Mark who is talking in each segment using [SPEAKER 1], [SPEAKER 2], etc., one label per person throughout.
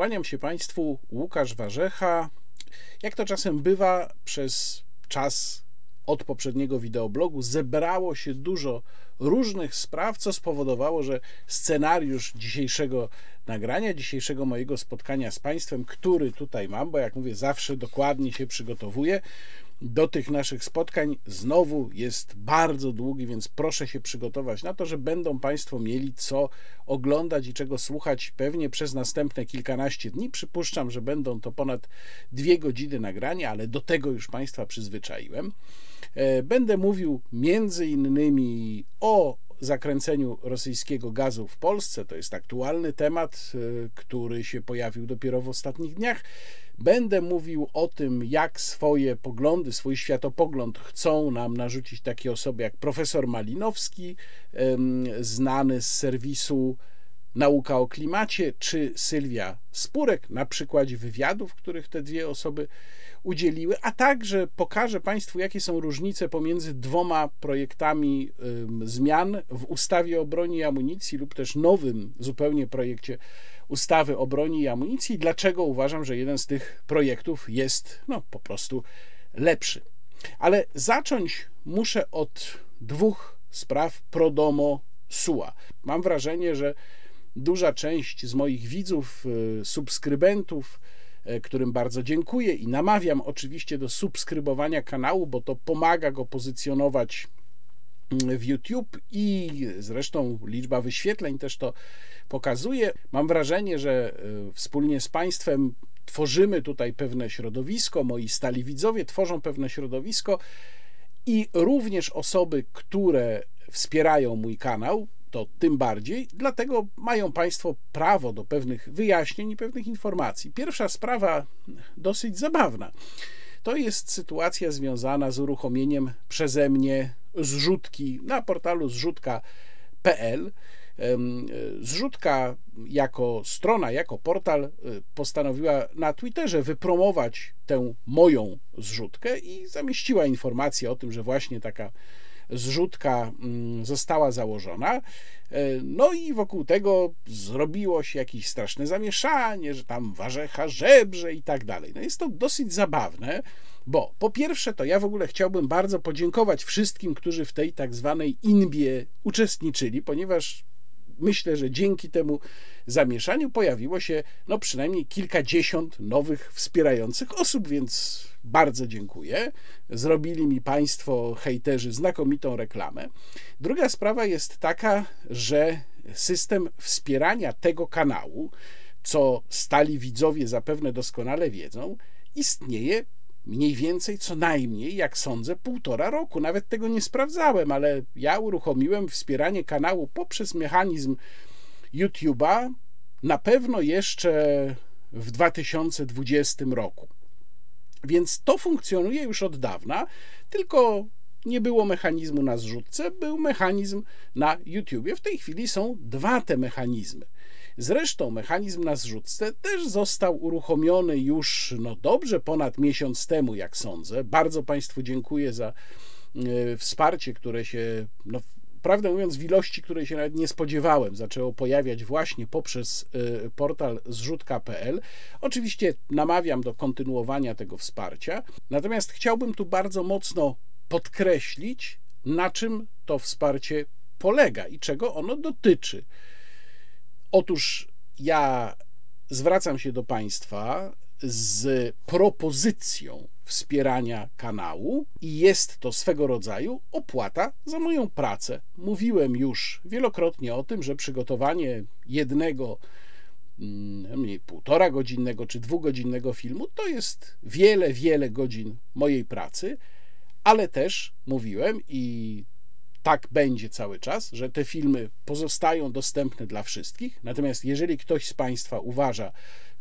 [SPEAKER 1] Kłaniam się Państwu, Łukasz Warzecha. Jak to czasem bywa, przez czas od poprzedniego wideoblogu zebrało się dużo różnych spraw, co spowodowało, że scenariusz dzisiejszego nagrania, dzisiejszego mojego spotkania z Państwem, który tutaj mam, bo jak mówię, zawsze dokładnie się przygotowuję, do tych naszych spotkań znowu jest bardzo długi, więc proszę się przygotować na to, że będą Państwo mieli co oglądać i czego słuchać pewnie przez następne kilkanaście dni. Przypuszczam, że będą to ponad dwie godziny nagrania, ale do tego już Państwa przyzwyczaiłem. E, będę mówił między innymi o zakręceniu rosyjskiego gazu w Polsce. To jest aktualny temat, e, który się pojawił dopiero w ostatnich dniach. Będę mówił o tym, jak swoje poglądy, swój światopogląd chcą nam narzucić takie osoby jak profesor Malinowski, znany z serwisu Nauka o klimacie, czy Sylwia Spurek, na przykładzie wywiadów, których te dwie osoby udzieliły, a także pokażę Państwu, jakie są różnice pomiędzy dwoma projektami zmian w ustawie o broni i amunicji lub też nowym zupełnie projekcie ustawy o broni i amunicji, dlaczego uważam, że jeden z tych projektów jest no, po prostu lepszy. Ale zacząć muszę od dwóch spraw pro domo sua. Mam wrażenie, że duża część z moich widzów, y, subskrybentów, którym bardzo dziękuję i namawiam oczywiście do subskrybowania kanału, bo to pomaga go pozycjonować mm, w YouTube i zresztą liczba wyświetleń też to pokazuje. Mam wrażenie, że y, wspólnie z Państwem tworzymy tutaj pewne środowisko, moi stali widzowie tworzą pewne środowisko i również osoby, które wspierają mój kanał, to tym bardziej, dlatego mają Państwo prawo do pewnych wyjaśnień i pewnych informacji. Pierwsza sprawa, dosyć zabawna, to jest sytuacja związana z uruchomieniem przeze mnie zrzutki na portalu zrzutka.pl. Zrzutka jako strona, jako portal y, postanowiła na Twitterze wypromować tę moją zrzutkę i zamieściła informację o tym, że właśnie taka zrzutka mm, została założona. E, no i wokół tego zrobiło się jakieś straszne zamieszanie, że tam warzecha żebrze i tak dalej. No jest to dosyć zabawne, bo po pierwsze to ja w ogóle chciałbym bardzo podziękować wszystkim, którzy w tej tak zwanej inbie uczestniczyli, ponieważ myślę, że dzięki temu zamieszaniu pojawiło się no przynajmniej kilkadziesiąt nowych wspierających osób, więc bardzo dziękuję. Zrobili mi Państwo, hejterzy, znakomitą reklamę. Druga sprawa jest taka, że system wspierania tego kanału, co stali widzowie zapewne doskonale wiedzą, istnieje mniej więcej co najmniej, jak sądzę, półtora roku. Nawet tego nie sprawdzałem, ale ja uruchomiłem wspieranie kanału poprzez mechanizm YouTube'a na pewno jeszcze w 2020 roku. Więc to funkcjonuje już od dawna, tylko nie było mechanizmu na zrzutce, był mechanizm na YouTubie. W tej chwili są dwa te mechanizmy. Zresztą mechanizm na zrzutce też został uruchomiony już no dobrze ponad miesiąc temu, jak sądzę. Bardzo Państwu dziękuję za e, wsparcie, które się no, prawdę mówiąc, w ilości, której się nawet nie spodziewałem, zaczęło pojawiać właśnie poprzez e, portal zrzutka.pl. Oczywiście namawiam do kontynuowania tego wsparcia, natomiast chciałbym tu bardzo mocno podkreślić, na czym to wsparcie polega i czego ono dotyczy. Otóż ja zwracam się do Państwa z propozycją wspierania kanału i jest to swego rodzaju opłata za moją pracę. Mówiłem już wielokrotnie o tym, że przygotowanie jednego mm, półtora godzinnego czy dwugodzinnego filmu to jest wiele, wiele godzin mojej pracy, ale też mówiłem i tak będzie cały czas, że te filmy pozostają dostępne dla wszystkich. Natomiast jeżeli ktoś z Państwa uważa,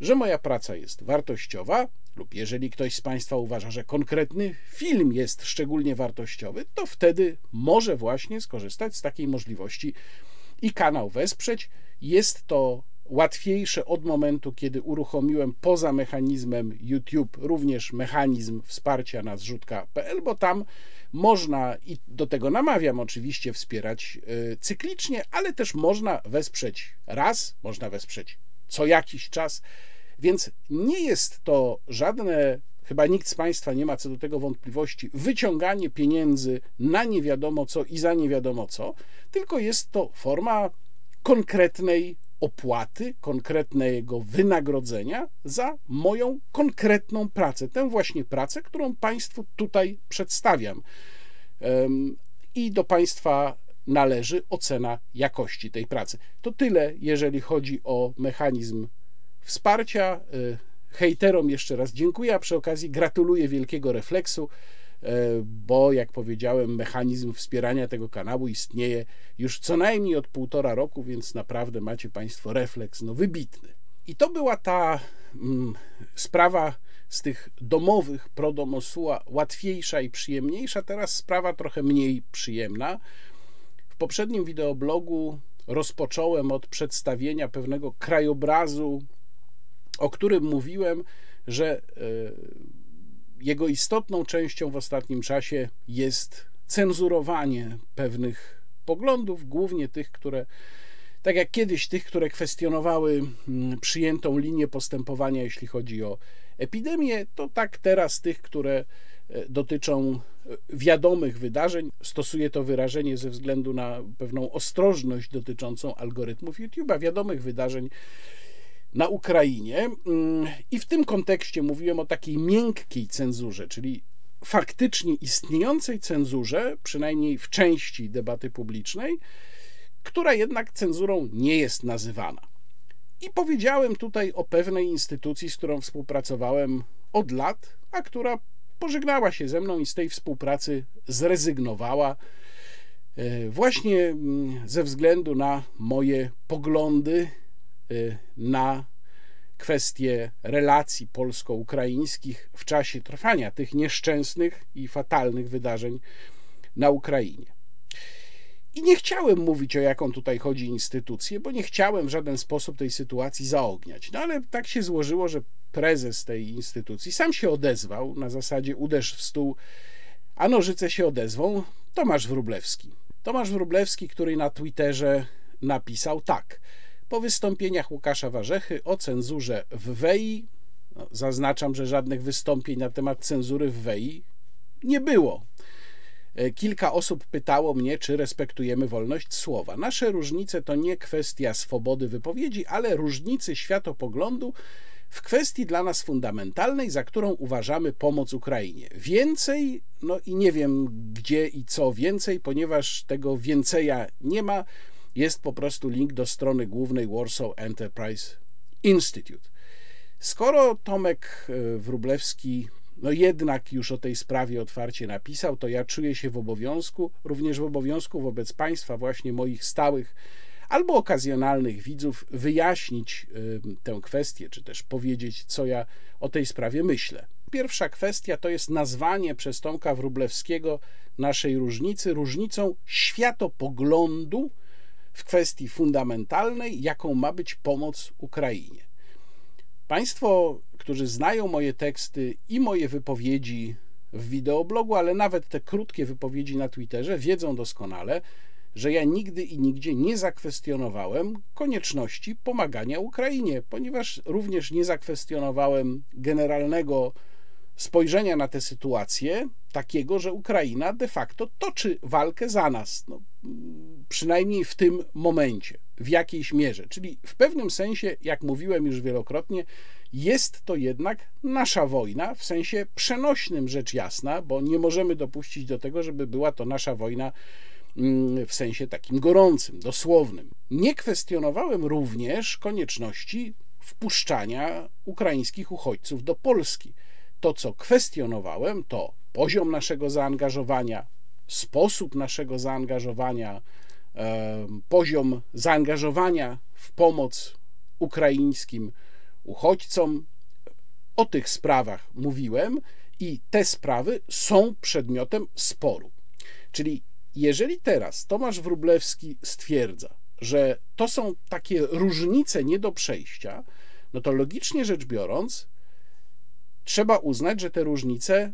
[SPEAKER 1] że moja praca jest wartościowa, lub jeżeli ktoś z Państwa uważa, że konkretny film jest szczególnie wartościowy, to wtedy może właśnie skorzystać z takiej możliwości i kanał wesprzeć. Jest to łatwiejsze od momentu, kiedy uruchomiłem poza mechanizmem YouTube również mechanizm wsparcia na zrzutka.pl, bo tam można, i do tego namawiam oczywiście, wspierać e, cyklicznie, ale też można wesprzeć raz, można wesprzeć co jakiś czas, Więc nie jest to żadne chyba nikt z Państwa nie ma co do tego wątpliwości, wyciąganie pieniędzy na nie wiadomo co i za nie wiadomo co, tylko jest to forma konkretnej opłaty, konkretnego wynagrodzenia za moją konkretną pracę. Tę właśnie pracę, którą Państwu tutaj przedstawiam. I do Państwa należy ocena jakości tej pracy. To tyle, jeżeli chodzi o mechanizm wsparcia. Y, hejterom jeszcze raz dziękuję, a przy okazji gratuluję wielkiego refleksu, bo jak powiedziałem, mechanizm wspierania tego kanału istnieje już co najmniej od półtora roku, więc naprawdę macie Państwo refleks no, wybitny. I to była ta mm, sprawa z tych domowych prodomosua łatwiejsza i przyjemniejsza, teraz sprawa trochę mniej przyjemna. W poprzednim wideoblogu rozpocząłem od przedstawienia pewnego krajobrazu o którym mówiłem, że e, jego istotną częścią w ostatnim czasie jest cenzurowanie pewnych poglądów, głównie tych, które, tak jak kiedyś, tych, które kwestionowały mm, przyjętą linię postępowania, jeśli chodzi o epidemię, to tak teraz tych, które e, dotyczą e, wiadomych wydarzeń. Stosuję to wyrażenie ze względu na pewną ostrożność dotyczącą algorytmów YouTube'a, wiadomych wydarzeń na Ukrainie. Mm, I w tym kontekście mówiłem o takiej miękkiej cenzurze, czyli faktycznie istniejącej cenzurze, przynajmniej w części debaty publicznej, która jednak cenzurą nie jest nazywana. I powiedziałem tutaj o pewnej instytucji, z którą współpracowałem od lat, a która pożegnała się ze mną i z tej współpracy zrezygnowała. E, właśnie mm, ze względu na moje poglądy na kwestie relacji polsko-ukraińskich w czasie trwania tych nieszczęsnych i fatalnych wydarzeń na Ukrainie. I nie chciałem mówić o jaką tutaj chodzi instytucję, bo nie chciałem w żaden sposób tej sytuacji zaogniać. No ale tak się złożyło, że prezes tej instytucji sam się odezwał na zasadzie uderz w stół, a nożyce się odezwą. Tomasz Wrublewski. Tomasz Wrublewski, który na Twitterze napisał tak – po wystąpieniach Łukasza Warzechy o cenzurze w WEI, no, zaznaczam, że żadnych wystąpień na temat cenzury w WEI nie było. E, kilka osób pytało mnie, czy respektujemy wolność słowa. Nasze różnice to nie kwestia swobody wypowiedzi, ale różnicy światopoglądu w kwestii dla nas fundamentalnej, za którą uważamy pomoc Ukrainie. Więcej, no i nie wiem gdzie i co więcej, ponieważ tego więceja nie ma jest po prostu link do strony głównej Warsaw Enterprise Institute. Skoro Tomek e, Wrublewski no jednak już o tej sprawie otwarcie napisał, to ja czuję się w obowiązku, również w obowiązku wobec Państwa, właśnie moich stałych albo okazjonalnych widzów, wyjaśnić y, tę kwestię, czy też powiedzieć, co ja o tej sprawie myślę. Pierwsza kwestia to jest nazwanie przez Tomka Wrublewskiego naszej różnicy różnicą światopoglądu w kwestii fundamentalnej, jaką ma być pomoc Ukrainie. Państwo, którzy znają moje teksty i moje wypowiedzi w wideoblogu, ale nawet te krótkie wypowiedzi na Twitterze, wiedzą doskonale, że ja nigdy i nigdzie nie zakwestionowałem konieczności pomagania Ukrainie, ponieważ również nie zakwestionowałem generalnego spojrzenia na tę sytuację takiego, że Ukraina de facto toczy walkę za nas. No, przynajmniej w tym momencie, w jakiejś mierze. Czyli w pewnym sensie, jak mówiłem już wielokrotnie, jest to jednak nasza wojna, w sensie przenośnym rzecz jasna, bo nie możemy dopuścić do tego, żeby była to nasza wojna mm, w sensie takim gorącym, dosłownym. Nie kwestionowałem również konieczności wpuszczania ukraińskich uchodźców do Polski. To, co kwestionowałem, to poziom naszego zaangażowania, sposób naszego zaangażowania, poziom zaangażowania w pomoc ukraińskim uchodźcom. O tych sprawach mówiłem i te sprawy są przedmiotem sporu. Czyli jeżeli teraz Tomasz Wrublewski stwierdza, że to są takie różnice nie do przejścia, no to logicznie rzecz biorąc, trzeba uznać, że te różnice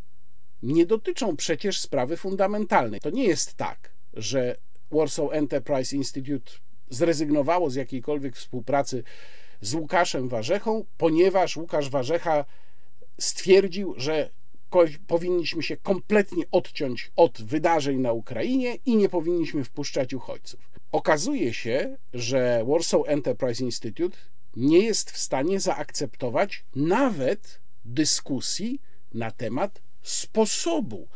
[SPEAKER 1] nie dotyczą przecież sprawy fundamentalnej. To nie jest tak, że Warsaw Enterprise Institute zrezygnowało z jakiejkolwiek współpracy z Łukaszem Warzechą, ponieważ Łukasz Warzecha stwierdził, że powinniśmy się kompletnie odciąć od wydarzeń na Ukrainie i nie powinniśmy wpuszczać uchodźców. Okazuje się, że Warsaw Enterprise Institute nie jest w stanie zaakceptować nawet dyskusji na temat sposobu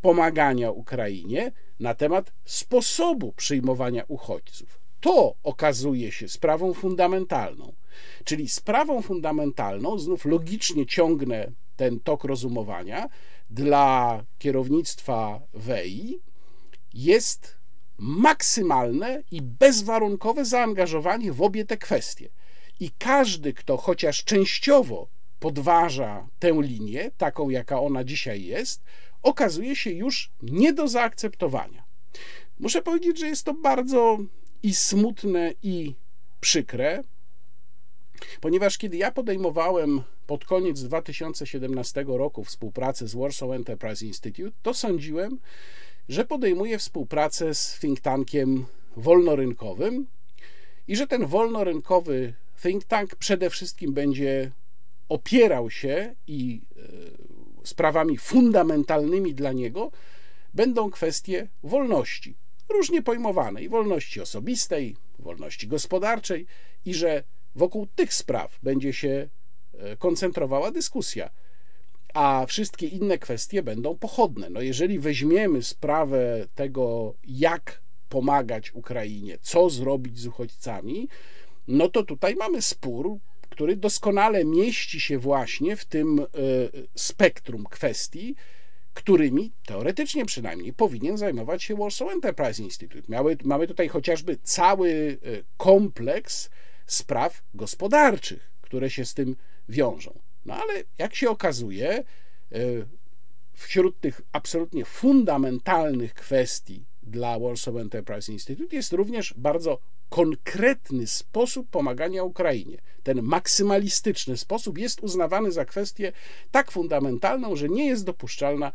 [SPEAKER 1] pomagania Ukrainie, na temat sposobu przyjmowania uchodźców. To okazuje się sprawą fundamentalną. Czyli sprawą fundamentalną, znów logicznie ciągnę ten tok rozumowania, dla kierownictwa WEI jest maksymalne i bezwarunkowe zaangażowanie w obie te kwestie. I każdy, kto chociaż częściowo podważa tę linię, taką jaka ona dzisiaj jest, okazuje się już nie do zaakceptowania. Muszę powiedzieć, że jest to bardzo i smutne, i przykre, ponieważ kiedy ja podejmowałem pod koniec 2017 roku współpracę z Warsaw Enterprise Institute, to sądziłem, że podejmuję współpracę z think tankiem wolnorynkowym i że ten wolnorynkowy think tank przede wszystkim będzie opierał się i e, sprawami fundamentalnymi dla niego będą kwestie wolności, różnie pojmowanej. Wolności osobistej, wolności gospodarczej i że wokół tych spraw będzie się e, koncentrowała dyskusja, a wszystkie inne kwestie będą pochodne. No jeżeli weźmiemy sprawę tego, jak pomagać Ukrainie, co zrobić z uchodźcami, no to tutaj mamy spór, który doskonale mieści się właśnie w tym e, spektrum kwestii, którymi teoretycznie przynajmniej powinien zajmować się Warsaw Enterprise Institute. Miały, mamy tutaj chociażby cały e, kompleks spraw gospodarczych, które się z tym wiążą. No ale jak się okazuje, e, wśród tych absolutnie fundamentalnych kwestii dla Warsaw Enterprise Institute jest również bardzo konkretny sposób pomagania Ukrainie. Ten maksymalistyczny sposób jest uznawany za kwestię tak fundamentalną, że nie jest dopuszczalna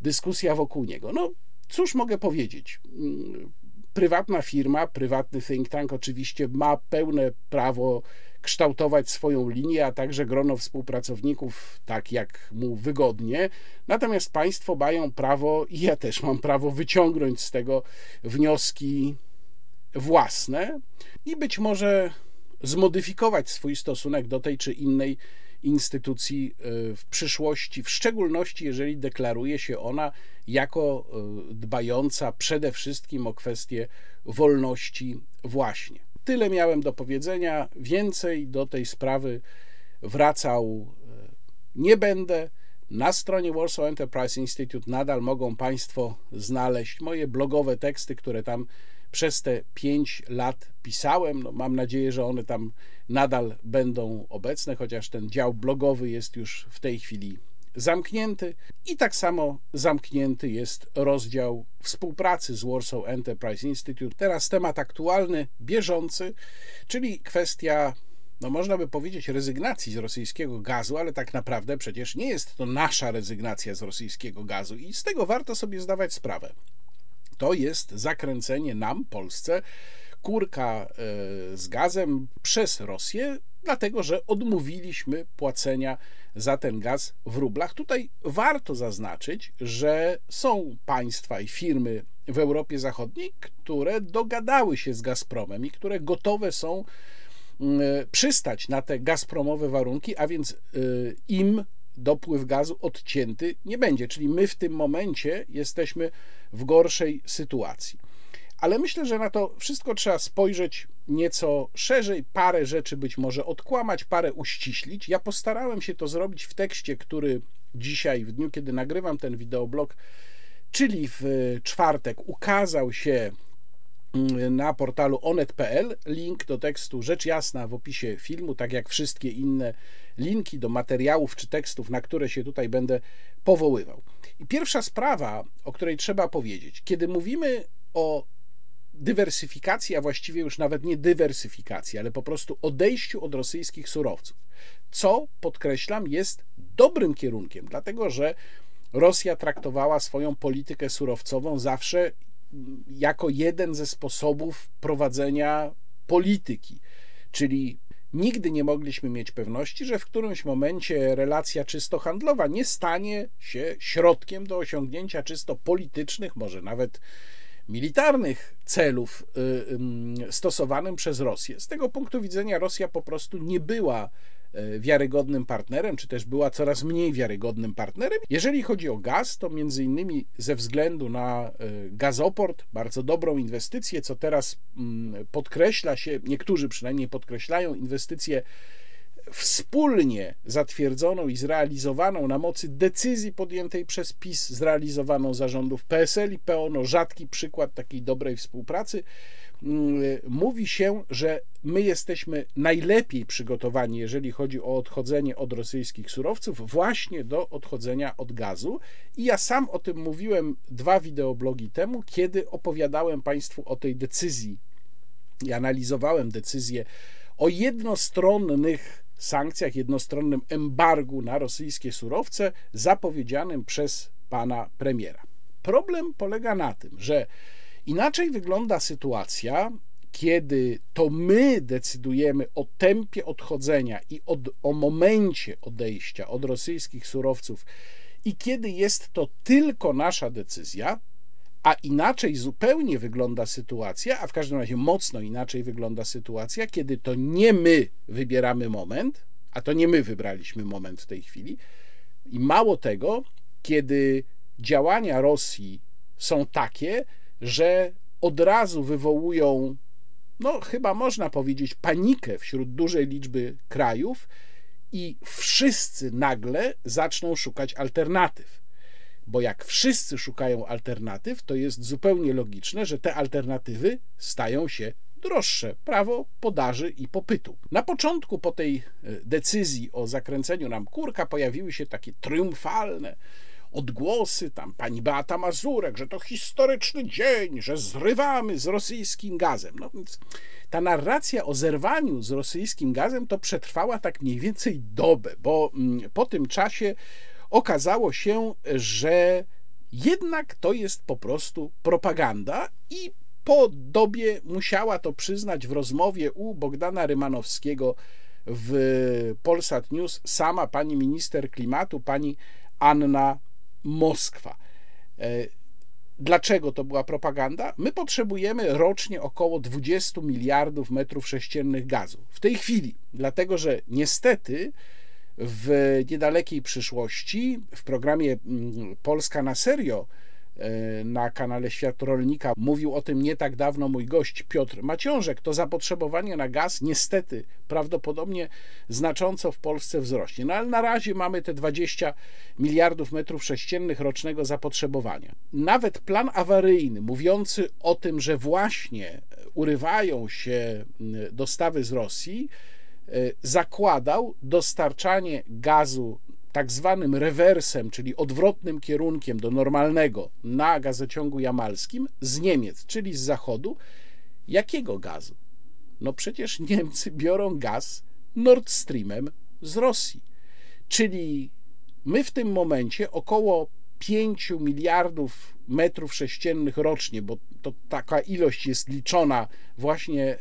[SPEAKER 1] dyskusja wokół niego. No, cóż mogę powiedzieć? Mm, prywatna firma, prywatny think tank oczywiście ma pełne prawo kształtować swoją linię, a także grono współpracowników tak jak mu wygodnie. Natomiast państwo mają prawo, i ja też mam prawo, wyciągnąć z tego wnioski własne i być może zmodyfikować swój stosunek do tej czy innej instytucji e, w przyszłości, w szczególności jeżeli deklaruje się ona jako e, dbająca przede wszystkim o kwestie wolności właśnie. Tyle miałem do powiedzenia, więcej do tej sprawy wracał e, nie będę. Na stronie Warsaw Enterprise Institute nadal mogą Państwo znaleźć moje blogowe teksty, które tam przez te pięć lat pisałem. No, mam nadzieję, że one tam nadal będą obecne, chociaż ten dział blogowy jest już w tej chwili zamknięty. I tak samo zamknięty jest rozdział współpracy z Warsaw Enterprise Institute. Teraz temat aktualny, bieżący, czyli kwestia no można by powiedzieć, rezygnacji z rosyjskiego gazu, ale tak naprawdę przecież nie jest to nasza rezygnacja z rosyjskiego gazu i z tego warto sobie zdawać sprawę to jest zakręcenie nam, Polsce, kurka e, z gazem przez Rosję, dlatego że odmówiliśmy płacenia za ten gaz w rublach. Tutaj warto zaznaczyć, że są państwa i firmy w Europie Zachodniej, które dogadały się z Gazpromem i które gotowe są mm, przystać na te gazpromowe warunki, a więc e, im dopływ gazu odcięty nie będzie. Czyli my w tym momencie jesteśmy w gorszej sytuacji. Ale myślę, że na to wszystko trzeba spojrzeć nieco szerzej, parę rzeczy być może odkłamać, parę uściślić. Ja postarałem się to zrobić w tekście, który dzisiaj, w dniu, kiedy nagrywam ten wideoblog, czyli w czwartek, ukazał się mm, na portalu onet.pl. Link do tekstu rzecz jasna w opisie filmu, tak jak wszystkie inne linki do materiałów czy tekstów, na które się tutaj będę powoływał. I pierwsza sprawa, o której trzeba powiedzieć, kiedy mówimy o dywersyfikacji, a właściwie już nawet nie dywersyfikacji, ale po prostu odejściu od rosyjskich surowców, co podkreślam, jest dobrym kierunkiem, dlatego że Rosja traktowała swoją politykę surowcową zawsze jako jeden ze sposobów prowadzenia polityki, czyli nigdy nie mogliśmy mieć pewności, że w którymś momencie relacja czysto handlowa nie stanie się środkiem do osiągnięcia czysto politycznych, może nawet militarnych celów y, stosowanym przez Rosję. Z tego punktu widzenia Rosja po prostu nie była wiarygodnym partnerem, czy też była coraz mniej wiarygodnym partnerem. Jeżeli chodzi o gaz, to między innymi ze względu na e, gazoport, bardzo dobrą inwestycję, co teraz podkreśla się, niektórzy przynajmniej podkreślają, inwestycje wspólnie zatwierdzoną i zrealizowaną na mocy decyzji podjętej przez PiS, zrealizowaną zarządów PSL i PO, rzadki przykład takiej dobrej współpracy, mm, mówi się, że my jesteśmy najlepiej przygotowani, jeżeli chodzi o odchodzenie od rosyjskich surowców, właśnie do odchodzenia od gazu. I ja sam o tym mówiłem dwa wideoblogi temu, kiedy opowiadałem Państwu o tej decyzji i analizowałem decyzję o jednostronnych sankcjach, jednostronnym embargu na rosyjskie surowce zapowiedzianym przez pana premiera. Problem polega na tym, że inaczej wygląda sytuacja, kiedy to my decydujemy o tempie odchodzenia i od, o momencie odejścia od rosyjskich surowców, i kiedy jest to tylko nasza decyzja, a inaczej zupełnie wygląda sytuacja, a w każdym razie mocno inaczej wygląda sytuacja, kiedy to nie my wybieramy moment, a to nie my wybraliśmy moment w tej chwili. I mało tego, kiedy działania Rosji są takie, że od razu wywołują, no chyba można powiedzieć, panikę wśród dużej liczby krajów i wszyscy nagle zaczną szukać alternatyw bo jak wszyscy szukają alternatyw, to jest zupełnie logiczne, że te alternatywy stają się droższe. Prawo podaży i popytu. Na początku po tej e, decyzji o zakręceniu nam kurka pojawiły się takie triumfalne odgłosy, tam pani Beata Mazurek, że to historyczny dzień, że zrywamy z rosyjskim gazem. No więc ta narracja o zerwaniu z rosyjskim gazem to przetrwała tak mniej więcej dobę, bo mm, po tym czasie okazało się, że jednak to jest po prostu propaganda i po dobie musiała to przyznać w rozmowie u Bogdana Rymanowskiego w Polsat News sama pani minister klimatu, pani Anna Moskwa. E, dlaczego to była propaganda? My potrzebujemy rocznie około 20 miliardów metrów sześciennych gazu. W tej chwili, dlatego że niestety w niedalekiej przyszłości w programie mm, Polska na serio na kanale Świat Rolnika mówił o tym nie tak dawno mój gość Piotr Maciążek, to zapotrzebowanie na gaz niestety prawdopodobnie znacząco w Polsce wzrośnie. No ale na razie mamy te 20 miliardów metrów sześciennych rocznego zapotrzebowania. Nawet plan awaryjny mówiący o tym, że właśnie urywają się dostawy z Rosji, Y, zakładał dostarczanie gazu tak zwanym rewersem, czyli odwrotnym kierunkiem do normalnego na gazociągu jamalskim z Niemiec, czyli z zachodu. Jakiego gazu? No przecież Niemcy biorą gaz Nord Streamem z Rosji. Czyli my w tym momencie około 5 miliardów metrów sześciennych rocznie, bo to taka ilość jest liczona właśnie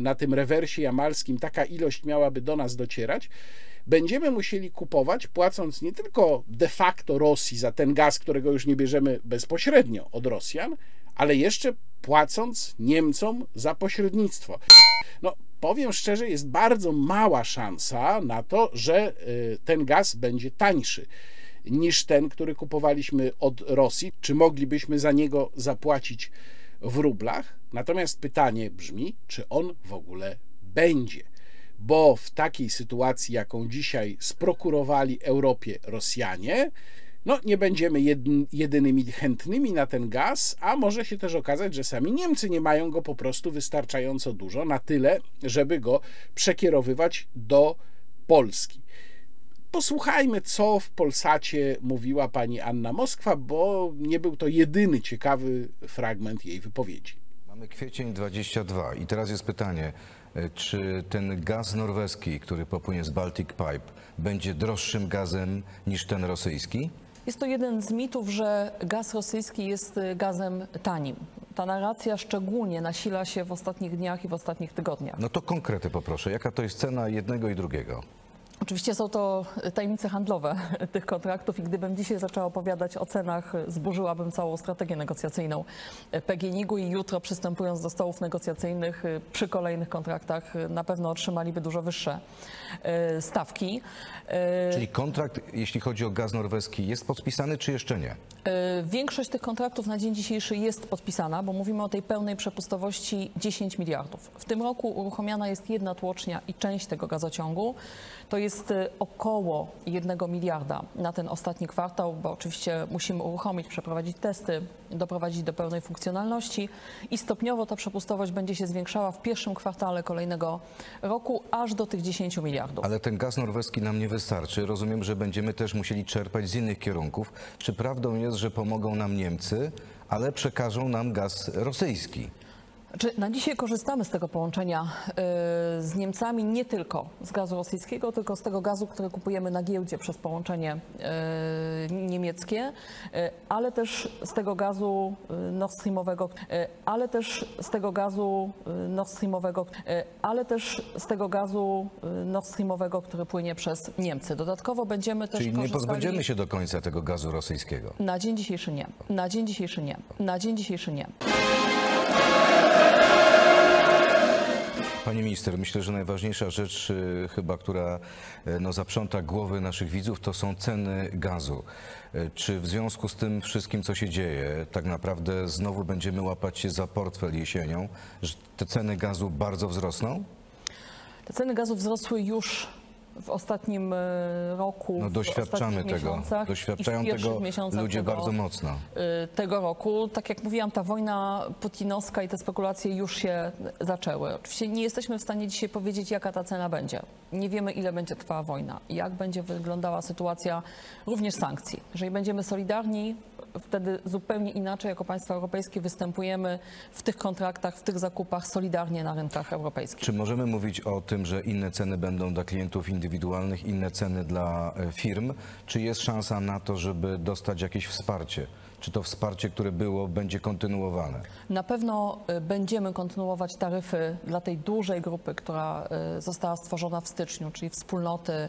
[SPEAKER 1] na tym rewersie jamalskim, taka ilość miałaby do nas docierać, będziemy musieli kupować, płacąc nie tylko de facto Rosji za ten gaz, którego już nie bierzemy bezpośrednio od Rosjan, ale jeszcze płacąc Niemcom za pośrednictwo. No, powiem szczerze, jest bardzo mała szansa na to, że y, ten gaz będzie tańszy niż ten, który kupowaliśmy od Rosji. Czy moglibyśmy za niego zapłacić w rublach? Natomiast pytanie brzmi, czy on w ogóle będzie. Bo w takiej sytuacji, jaką dzisiaj sprokurowali Europie Rosjanie, no nie będziemy jedynymi chętnymi na ten gaz, a może się też okazać, że sami Niemcy nie mają go po prostu wystarczająco dużo, na tyle, żeby go przekierowywać do Polski. Posłuchajmy, co w Polsacie mówiła pani Anna Moskwa, bo nie był to jedyny ciekawy fragment jej wypowiedzi.
[SPEAKER 2] Mamy kwiecień 22 i teraz jest pytanie, czy ten gaz norweski, który popłynie z Baltic Pipe, będzie droższym gazem niż ten rosyjski?
[SPEAKER 3] Jest to jeden z mitów, że gaz rosyjski jest gazem tanim Ta narracja szczególnie nasila się w ostatnich dniach i w ostatnich tygodniach.
[SPEAKER 2] No to konkrety poproszę. Jaka to jest cena jednego i drugiego?
[SPEAKER 3] Oczywiście są to tajemnice handlowe tych kontraktów i gdybym dzisiaj zaczęła opowiadać o cenach, zburzyłabym całą strategię negocjacyjną PGNiG-u i jutro przystępując do stołów negocjacyjnych przy kolejnych kontraktach na pewno otrzymaliby dużo wyższe e, stawki.
[SPEAKER 2] E, Czyli kontrakt, jeśli chodzi o gaz norweski, jest podpisany czy jeszcze nie?
[SPEAKER 3] E, większość tych kontraktów na dzień dzisiejszy jest podpisana, bo mówimy o tej pełnej przepustowości 10 miliardów. W tym roku uruchomiona jest jedna tłocznia i część tego gazociągu. To jest y, około 1 miliarda na ten ostatni kwartał, bo oczywiście musimy uruchomić, przeprowadzić testy, doprowadzić do pełnej funkcjonalności i stopniowo ta przepustowość będzie się zwiększała w pierwszym kwartale kolejnego roku aż do tych 10 miliardów.
[SPEAKER 2] Ale ten gaz norweski nam nie wystarczy. Rozumiem, że będziemy też musieli czerpać z innych kierunków. Czy prawdą jest, że pomogą nam Niemcy, ale przekażą nam gaz rosyjski?
[SPEAKER 3] Znaczy, na dzisiaj korzystamy z tego połączenia y, z Niemcami nie tylko z gazu rosyjskiego, tylko z tego gazu, który kupujemy na giełdzie przez połączenie y, niemieckie, y, ale też z tego gazu Nord Streamowego, ale też z tego gazu Nord Streamowego, ale też z tego gazu Nord Streamowego, który płynie przez Niemcy. Dodatkowo będziemy też
[SPEAKER 2] Czyli
[SPEAKER 3] nie
[SPEAKER 2] pozbędziemy się do końca tego gazu rosyjskiego?
[SPEAKER 3] Na dzień dzisiejszy nie. Na dzień dzisiejszy nie. Na dzień dzisiejszy nie.
[SPEAKER 2] Pani minister, myślę, że najważniejsza rzecz y, chyba, która y, no, zaprząta głowy naszych widzów, to są ceny gazu. Y, czy w związku z tym wszystkim, co się dzieje, tak naprawdę znowu będziemy łapać się za portfel jesienią, że te ceny gazu bardzo wzrosną?
[SPEAKER 3] Te ceny gazu wzrosły już w ostatnim e, roku.
[SPEAKER 2] No doświadczamy tego. Doświadczają tego ludzie tego, bardzo mocno.
[SPEAKER 3] E, tego roku. Tak jak mówiłam, ta wojna putinowska i te spekulacje już się zaczęły. Oczywiście nie jesteśmy w stanie dzisiaj powiedzieć, jaka ta cena będzie. Nie wiemy, ile będzie trwała wojna, jak będzie wyglądała sytuacja również sankcji. Jeżeli będziemy solidarni, wtedy zupełnie inaczej jako państwa europejskie występujemy w tych kontraktach, w tych zakupach solidarnie na rynkach europejskich.
[SPEAKER 2] Czy możemy mówić o tym, że inne ceny będą dla klientów indywidualnych, inne ceny dla e, firm? Czy jest szansa na to, żeby dostać jakieś wsparcie? Czy to wsparcie, które było, będzie kontynuowane?
[SPEAKER 3] Na pewno y, będziemy kontynuować taryfy dla tej dużej grupy, która y, została stworzona w styczniu, czyli wspólnoty,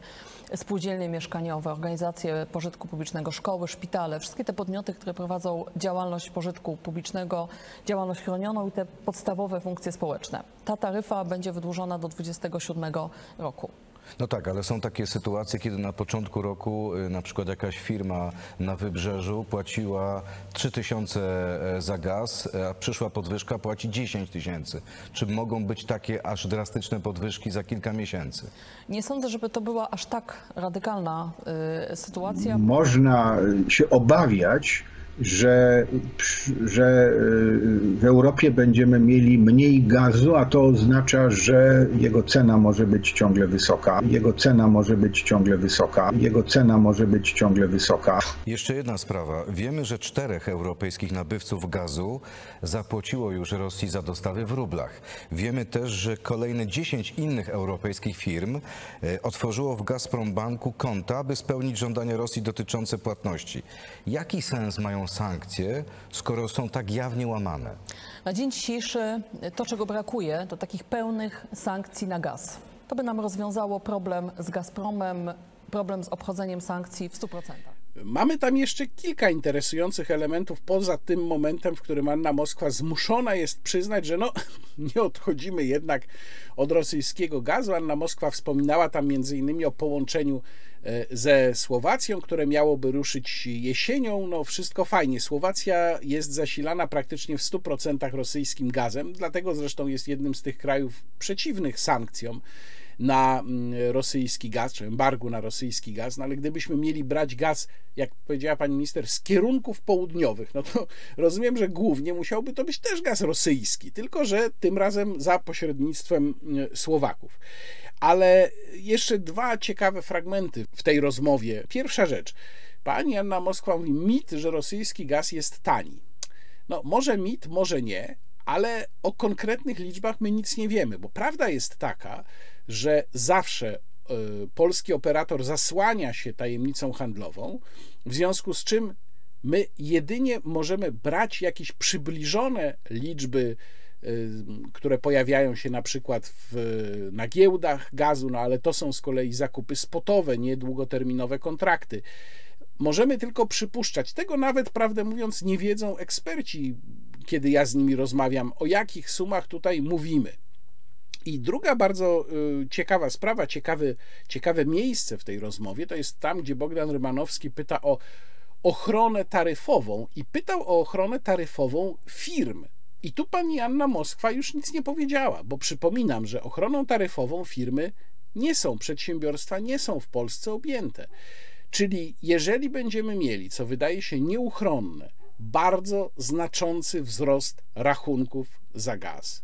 [SPEAKER 3] spółdzielnie mieszkaniowe, organizacje pożytku publicznego, szkoły, szpitale, wszystkie te podmioty, które prowadzą działalność pożytku publicznego, działalność chronioną i te podstawowe funkcje społeczne. Ta taryfa będzie wydłużona do 2027 roku.
[SPEAKER 2] No tak, ale są takie sytuacje, kiedy na początku roku y, na przykład jakaś firma na wybrzeżu płaciła 3 tysiące e, za gaz, a przyszła podwyżka płaci 10 tysięcy. Czy mogą być takie aż drastyczne podwyżki za kilka miesięcy?
[SPEAKER 3] Nie sądzę, żeby to była aż tak radykalna y, sytuacja.
[SPEAKER 4] Można się obawiać, że, że y, w Europie będziemy mieli mniej gazu, a to oznacza, że jego cena może być ciągle wysoka. Jego cena może być ciągle wysoka. Jego cena może być ciągle wysoka.
[SPEAKER 2] Jeszcze jedna sprawa. Wiemy, że czterech europejskich nabywców gazu zapłaciło już Rosji za dostawy w rublach. Wiemy też, że kolejne 10 innych europejskich firm e, otworzyło w Gazprom Banku konta, aby spełnić żądania Rosji dotyczące płatności. Jaki sens mają sankcje, skoro są tak jawnie łamane?
[SPEAKER 3] Na dzień dzisiejszy to, czego brakuje, to takich pełnych sankcji na gaz. To by nam rozwiązało problem z Gazpromem, problem z obchodzeniem sankcji w 100%.
[SPEAKER 1] Mamy tam jeszcze kilka interesujących elementów poza tym momentem, w którym Anna Moskwa zmuszona jest przyznać, że no, nie odchodzimy jednak od rosyjskiego gazu. Anna Moskwa wspominała tam między innymi o połączeniu ze Słowacją, które miałoby ruszyć jesienią. No wszystko fajnie. Słowacja jest zasilana praktycznie w 100% rosyjskim gazem, dlatego zresztą jest jednym z tych krajów przeciwnych sankcjom na mm, rosyjski gaz, czy embargu na rosyjski gaz, no ale gdybyśmy mieli brać gaz, jak powiedziała pani minister, z kierunków południowych, no to rozumiem, że głównie musiałby to być też gaz rosyjski, tylko że tym razem za pośrednictwem mm, Słowaków. Ale jeszcze dwa ciekawe fragmenty w tej rozmowie. Pierwsza rzecz. Pani Anna Moskwa mówi mit, że rosyjski gaz jest tani. No, może mit, może nie, ale o konkretnych liczbach my nic nie wiemy, bo prawda jest taka, że zawsze e, polski operator zasłania się tajemnicą handlową, w związku z czym My jedynie możemy brać jakieś przybliżone liczby, które pojawiają się na przykład w, na giełdach gazu, no ale to są z kolei zakupy spotowe, nie długoterminowe kontrakty. Możemy tylko przypuszczać. Tego nawet, prawdę mówiąc, nie wiedzą eksperci, kiedy ja z nimi rozmawiam, o jakich sumach tutaj mówimy. I druga bardzo y, ciekawa sprawa, ciekawe miejsce w tej rozmowie, to jest tam, gdzie Bogdan Rymanowski pyta o ochronę taryfową i pytał o ochronę taryfową firm. I tu pani Anna Moskwa już nic nie powiedziała, bo przypominam, że ochroną taryfową firmy nie są, przedsiębiorstwa nie są w Polsce objęte. Czyli jeżeli będziemy mieli, co wydaje się nieuchronne, bardzo znaczący wzrost rachunków za gaz,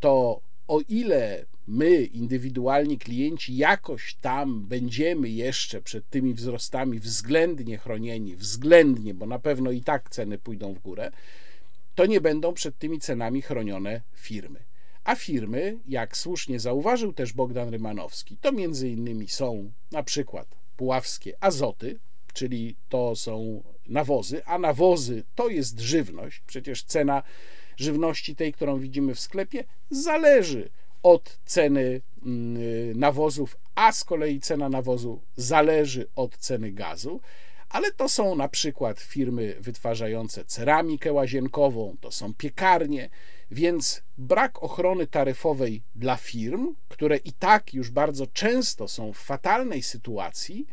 [SPEAKER 1] to o ile my, indywidualni klienci, jakoś tam będziemy jeszcze przed tymi wzrostami względnie chronieni, względnie, bo na pewno i tak ceny pójdą w górę, to nie będą przed tymi cenami chronione firmy. A firmy, jak słusznie zauważył też Bogdan Rymanowski, to między innymi są na przykład puławskie azoty, czyli to są nawozy, a nawozy to jest żywność. Przecież cena żywności, tej, którą widzimy w sklepie, zależy od ceny mm, nawozów, a z kolei cena nawozu zależy od ceny gazu. Ale to są na przykład firmy wytwarzające ceramikę łazienkową, to są piekarnie, więc brak ochrony taryfowej dla firm, które i tak już bardzo często są w fatalnej sytuacji,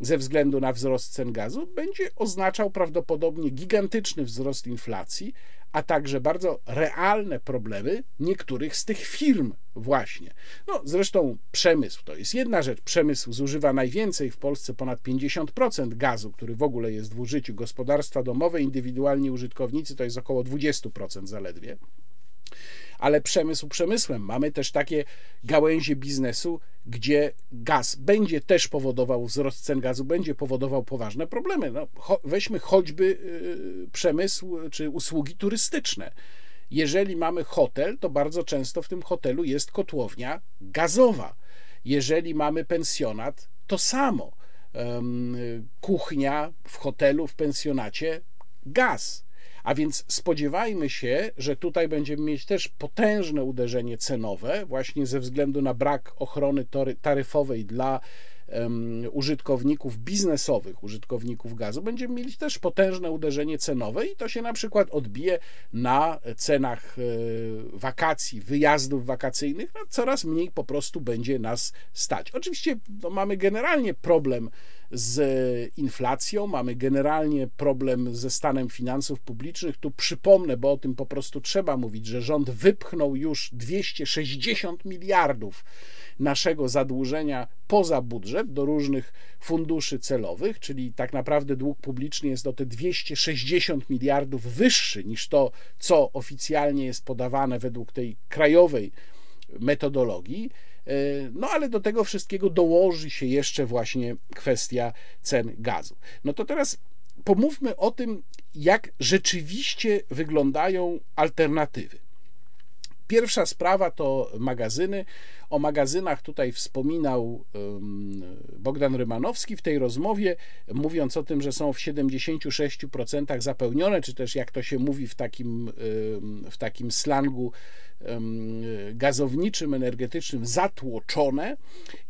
[SPEAKER 1] ze względu na wzrost cen gazu, będzie oznaczał prawdopodobnie gigantyczny wzrost inflacji, a także bardzo realne problemy niektórych z tych firm właśnie. No, zresztą przemysł to jest jedna rzecz. Przemysł zużywa najwięcej w Polsce, ponad 50% gazu, który w ogóle jest w użyciu. Gospodarstwa domowe, indywidualni użytkownicy to jest około 20% zaledwie ale przemysł przemysłem. Mamy też takie gałęzie biznesu, gdzie gaz będzie też powodował wzrost cen gazu, będzie powodował poważne problemy. No, weźmy choćby y, przemysł czy usługi turystyczne. Jeżeli mamy hotel, to bardzo często w tym hotelu jest kotłownia gazowa. Jeżeli mamy pensjonat, to samo. Kuchnia w hotelu, w pensjonacie, gaz. A więc spodziewajmy się, że tutaj będziemy mieć też potężne uderzenie cenowe, właśnie ze względu na brak ochrony taryfowej dla użytkowników biznesowych, użytkowników gazu, będziemy mieli też potężne uderzenie cenowe i to się na przykład odbije na cenach e, wakacji, wyjazdów wakacyjnych. No, coraz mniej po prostu będzie nas stać. Oczywiście no, mamy generalnie problem z inflacją, mamy generalnie problem ze stanem finansów publicznych. Tu przypomnę, bo o tym po prostu trzeba mówić, że rząd wypchnął już 260 miliardów naszego zadłużenia poza budżet do różnych funduszy celowych, czyli tak naprawdę dług publiczny jest o te 260 miliardów wyższy niż to, co oficjalnie jest podawane według tej krajowej metodologii. E, no ale do tego wszystkiego dołoży się jeszcze właśnie kwestia cen gazu. No to teraz pomówmy o tym, jak rzeczywiście wyglądają alternatywy. Pierwsza sprawa to magazyny. O magazynach tutaj wspominał Bogdan Rymanowski w tej rozmowie, mówiąc o tym, że są w 76% zapełnione, czy też jak to się mówi w takim, w takim slangu gazowniczym, energetycznym zatłoczone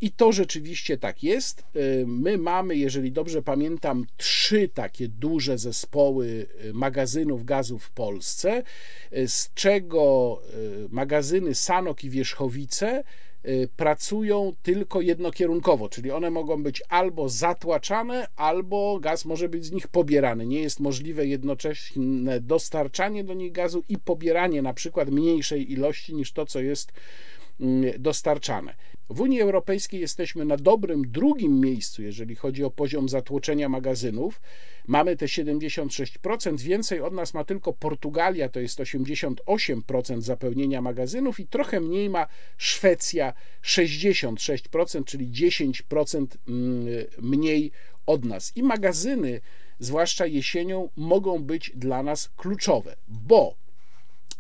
[SPEAKER 1] i to rzeczywiście tak jest. My mamy, jeżeli dobrze pamiętam, trzy takie duże zespoły y, magazynów gazu w Polsce, y, z czego magazyny Sanok i Wierzchowice pracują tylko jednokierunkowo, czyli one mogą być albo zatłaczane, albo gaz może być z nich pobierany. Nie jest możliwe jednoczesne dostarczanie do nich gazu i pobieranie na przykład mniejszej ilości niż to, co jest mm, dostarczane. W Unii Europejskiej jesteśmy na dobrym drugim miejscu, jeżeli chodzi o poziom zatłoczenia magazynów. Mamy te 76%, więcej od nas ma tylko Portugalia, to jest 88% zapełnienia magazynów i trochę mniej ma Szwecja 66%, czyli 10% mm, mniej od nas. I magazyny, zwłaszcza jesienią, mogą być dla nas kluczowe, bo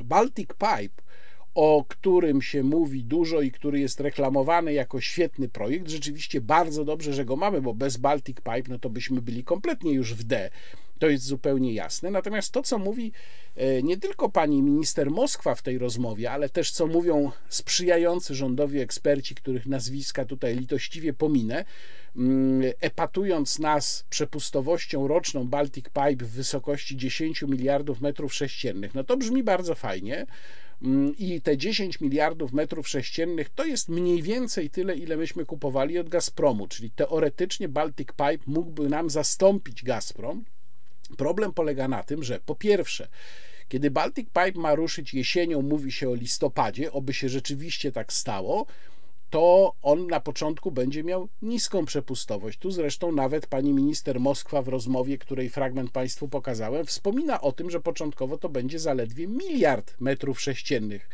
[SPEAKER 1] Baltic Pipe o którym się mówi dużo i który jest reklamowany jako świetny projekt. Rzeczywiście bardzo dobrze, że go mamy, bo bez Baltic Pipe no to byśmy byli kompletnie już w D. To jest zupełnie jasne. Natomiast to, co mówi e, nie tylko pani minister Moskwa w tej rozmowie, ale też co mówią sprzyjający rządowi eksperci, których nazwiska tutaj litościwie pominę, mm, epatując nas przepustowością roczną Baltic Pipe w wysokości 10 miliardów metrów sześciennych, no to brzmi bardzo fajnie. Mm, I te 10 miliardów metrów sześciennych to jest mniej więcej tyle, ile myśmy kupowali od Gazpromu, czyli teoretycznie Baltic Pipe mógłby nam zastąpić Gazprom. Problem polega na tym, że po pierwsze, kiedy Baltic Pipe ma ruszyć jesienią, mówi się o listopadzie, oby się rzeczywiście tak stało, to on na początku będzie miał niską przepustowość. Tu zresztą nawet pani minister Moskwa w rozmowie, której fragment Państwu pokazałem, wspomina o tym, że początkowo to będzie zaledwie miliard metrów sześciennych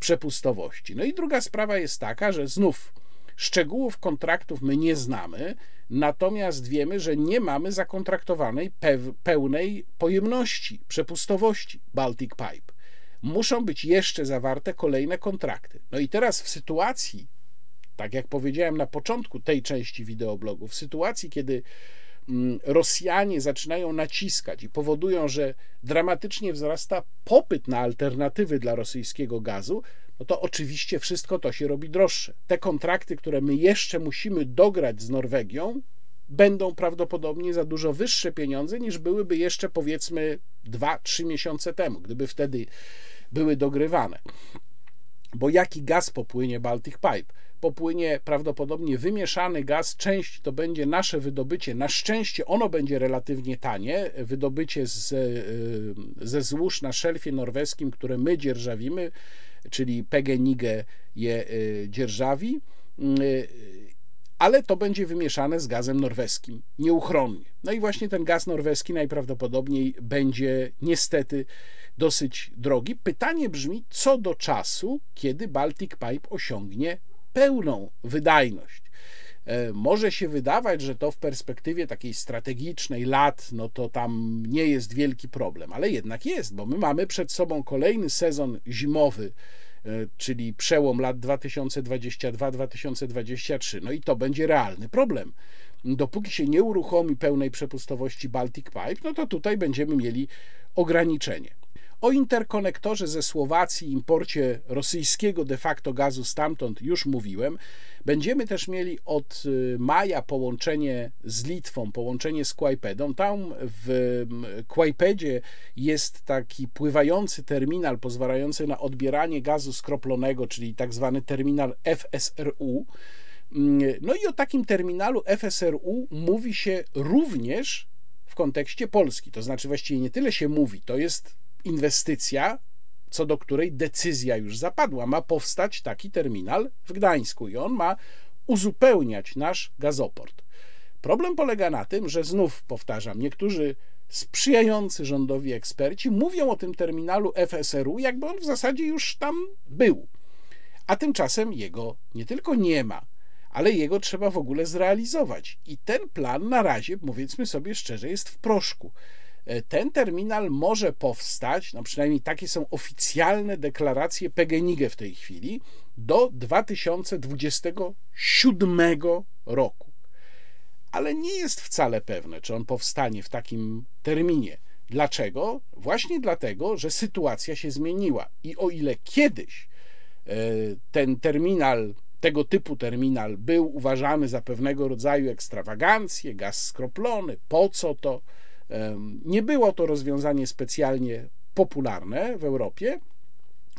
[SPEAKER 1] przepustowości. No i druga sprawa jest taka, że znów szczegółów kontraktów my nie znamy, natomiast wiemy, że nie mamy zakontraktowanej pełnej pojemności, przepustowości Baltic Pipe. Muszą być jeszcze zawarte kolejne kontrakty. No i teraz w sytuacji, tak jak powiedziałem na początku tej części wideoblogu, w sytuacji, kiedy mm, Rosjanie zaczynają naciskać i powodują, że dramatycznie wzrasta popyt na alternatywy dla rosyjskiego gazu, no to oczywiście wszystko to się robi droższe. Te kontrakty, które my jeszcze musimy dograć z Norwegią, będą prawdopodobnie za dużo wyższe pieniądze niż byłyby jeszcze powiedzmy 2-3 miesiące temu, gdyby wtedy były dogrywane. Bo jaki gaz popłynie Baltic Pipe? Popłynie prawdopodobnie wymieszany gaz. Część to będzie nasze wydobycie. Na szczęście ono będzie relatywnie tanie. Wydobycie z, e, ze złóż na szelfie norweskim, które my dzierżawimy, czyli PGNiG je e, dzierżawi, e, ale to będzie wymieszane z gazem norweskim, nieuchronnie. No i właśnie ten gaz norweski najprawdopodobniej będzie niestety dosyć drogi. Pytanie brzmi, co do czasu, kiedy Baltic Pipe osiągnie pełną wydajność. E, może się wydawać, że to w perspektywie takiej strategicznej lat, no to tam nie jest wielki problem, ale jednak jest, bo my mamy przed sobą kolejny sezon zimowy, e, czyli przełom lat 2022-2023. No i to będzie realny problem. Dopóki się nie uruchomi pełnej przepustowości Baltic Pipe, no to tutaj będziemy mieli ograniczenie. O interkonektorze ze Słowacji, imporcie rosyjskiego de facto gazu stamtąd już mówiłem. Będziemy też mieli od y, maja połączenie z Litwą, połączenie z Kłajpedą. Tam w Kłajpedzie jest taki pływający terminal pozwalający na odbieranie gazu skroplonego, czyli tak zwany terminal FSRU. Mm, no i o takim terminalu FSRU mówi się również w kontekście Polski. To znaczy właściwie nie tyle się mówi, to jest inwestycja, co do której decyzja już zapadła. Ma powstać taki terminal w Gdańsku i on ma uzupełniać nasz gazoport. Problem polega na tym, że znów powtarzam, niektórzy sprzyjający rządowi eksperci mówią o tym terminalu FSRU, jakby on w zasadzie już tam był. A tymczasem jego nie tylko nie ma, ale jego trzeba w ogóle zrealizować. I ten plan na razie, powiedzmy sobie szczerze, jest w proszku. E, ten terminal może powstać, no przynajmniej takie są oficjalne deklaracje PGNiG w tej chwili, do 2027 roku. Ale nie jest wcale pewne, czy on powstanie w takim terminie. Dlaczego? Właśnie dlatego, że sytuacja się zmieniła. I o ile kiedyś e, ten terminal, tego typu terminal był uważany za pewnego rodzaju ekstrawagancję, gaz skroplony, po co to, nie było to rozwiązanie specjalnie popularne w Europie.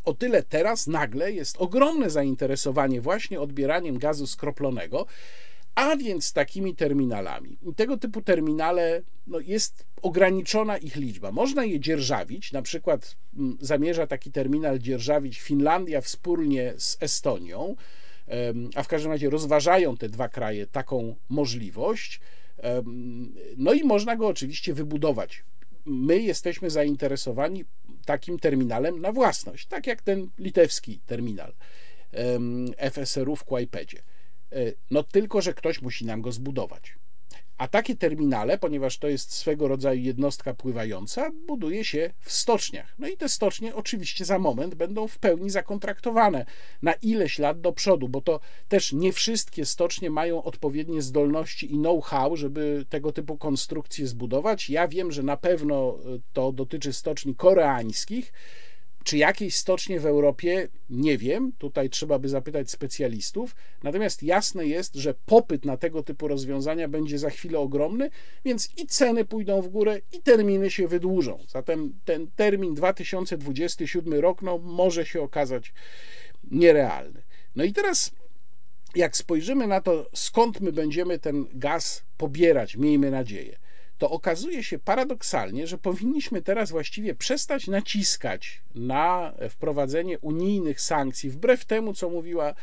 [SPEAKER 1] O tyle teraz nagle jest ogromne zainteresowanie właśnie odbieraniem gazu skroplonego, a więc takimi terminalami. I tego typu terminale no, jest ograniczona ich liczba. Można je dzierżawić, na przykład mm, zamierza taki terminal dzierżawić Finlandia wspólnie z Estonią, a w każdym razie rozważają te dwa kraje taką możliwość. No i można go oczywiście wybudować. My jesteśmy zainteresowani takim terminalem na własność, tak jak ten litewski terminal FSR-u w Kłajpedzie. E, no tylko, że ktoś musi nam go zbudować. A takie terminale, ponieważ to jest swego rodzaju jednostka pływająca, buduje się w stoczniach. No i te stocznie oczywiście za moment będą w pełni zakontraktowane na ileś lat do przodu, bo to też nie wszystkie stocznie mają odpowiednie zdolności i know-how, żeby tego typu konstrukcje zbudować. Ja wiem, że na pewno to dotyczy stoczni koreańskich czy jakieś stocznie w Europie? Nie wiem, tutaj trzeba by zapytać specjalistów. Natomiast jasne jest, że popyt na tego typu rozwiązania będzie za chwilę ogromny, więc i ceny pójdą w górę, i terminy się wydłużą. Zatem ten termin 2027 rok no, może się okazać nierealny. No i teraz jak spojrzymy na to, skąd my będziemy ten gaz pobierać, miejmy nadzieję, to okazuje się paradoksalnie, że powinniśmy teraz właściwie przestać naciskać na wprowadzenie unijnych sankcji, wbrew temu, co mówiła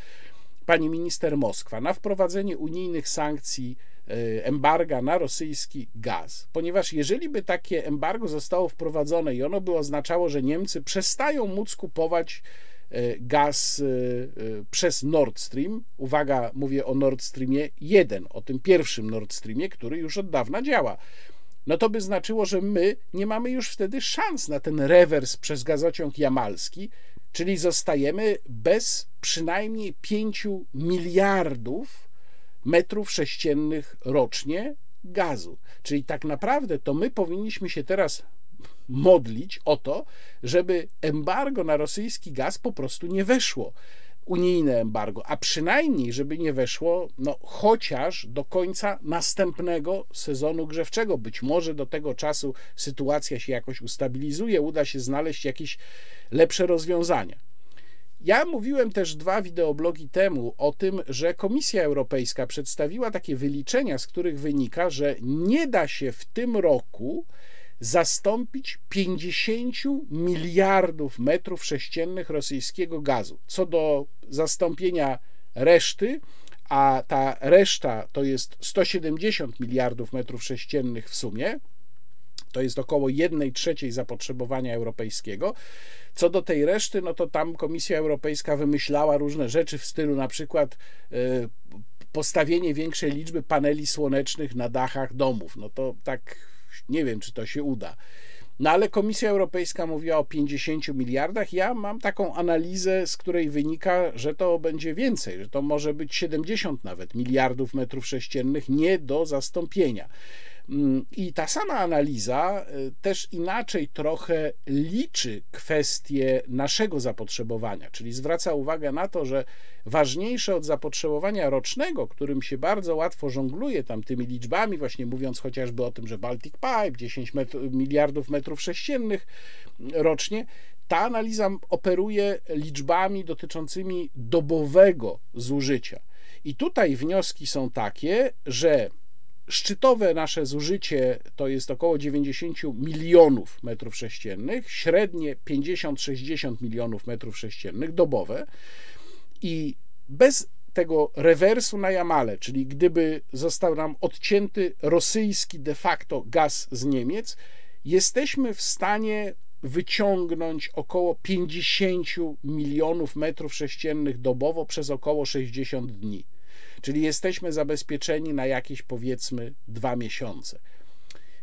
[SPEAKER 1] pani minister Moskwa, na wprowadzenie unijnych sankcji e, embarga na rosyjski gaz. Ponieważ jeżeli by takie embargo zostało wprowadzone i ono by oznaczało, że Niemcy przestają móc kupować e, gaz e, przez Nord Stream, uwaga, mówię o Nord Streamie 1, o tym pierwszym Nord Streamie, który już od dawna działa no to by znaczyło, że my nie mamy już wtedy szans na ten rewers przez gazociąg jamalski, czyli zostajemy bez przynajmniej 5 miliardów metrów sześciennych rocznie gazu. Czyli tak naprawdę to my powinniśmy się teraz modlić o to, żeby embargo na rosyjski gaz po prostu nie weszło unijne embargo, a przynajmniej, żeby nie weszło, no chociaż do końca następnego sezonu grzewczego. Być może do tego czasu sytuacja się jakoś ustabilizuje, uda się znaleźć jakieś lepsze rozwiązania. Ja mówiłem też dwa wideoblogi temu o tym, że Komisja Europejska przedstawiła takie wyliczenia, z których wynika, że nie da się w tym roku zastąpić 50 miliardów metrów sześciennych rosyjskiego gazu. Co do zastąpienia reszty, a ta reszta to jest 170 miliardów metrów sześciennych w sumie, to jest około 1 trzeciej zapotrzebowania europejskiego. Co do tej reszty, no to tam Komisja Europejska wymyślała różne rzeczy w stylu na przykład e, postawienie większej liczby paneli słonecznych na dachach domów. No to tak nie wiem, czy to się uda. No ale Komisja Europejska mówiła o 50 miliardach. Ja mam taką analizę, z której wynika, że to będzie więcej, że to może być 70 nawet miliardów metrów sześciennych nie do zastąpienia. Mm, I ta sama analiza y, też inaczej trochę liczy kwestie naszego zapotrzebowania, czyli zwraca uwagę na to, że ważniejsze od zapotrzebowania rocznego, którym się bardzo łatwo żongluje tam tymi liczbami, właśnie mówiąc chociażby o tym, że Baltic Pipe 10 metr, miliardów metrów sześciennych rocznie, ta analiza operuje liczbami dotyczącymi dobowego zużycia. I tutaj wnioski są takie, że Szczytowe nasze zużycie to jest około 90 milionów metrów sześciennych, średnie 50-60 milionów metrów sześciennych dobowe i bez tego rewersu na Jamale, czyli gdyby został nam odcięty rosyjski de facto gaz z Niemiec, jesteśmy w stanie wyciągnąć około 50 milionów metrów sześciennych dobowo przez około 60 dni. Czyli jesteśmy zabezpieczeni na jakieś powiedzmy dwa miesiące.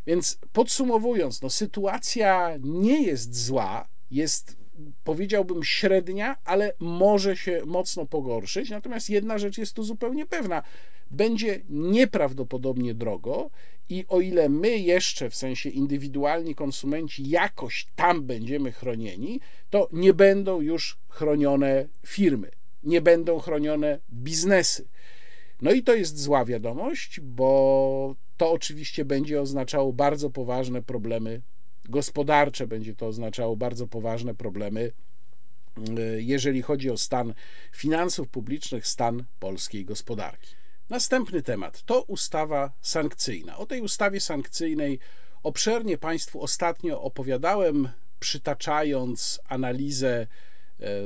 [SPEAKER 1] Więc podsumowując, no, sytuacja nie jest zła, jest powiedziałbym średnia, ale może się mocno pogorszyć. Natomiast jedna rzecz jest tu zupełnie pewna: będzie nieprawdopodobnie drogo, i o ile my jeszcze w sensie indywidualni konsumenci jakoś tam będziemy chronieni, to nie będą już chronione firmy, nie będą chronione biznesy. No i to jest zła wiadomość, bo to oczywiście będzie oznaczało bardzo poważne problemy gospodarcze, będzie to oznaczało bardzo poważne problemy, y, jeżeli chodzi o stan finansów publicznych, stan polskiej gospodarki. Następny temat to ustawa sankcyjna. O tej ustawie sankcyjnej obszernie Państwu ostatnio opowiadałem, przytaczając analizę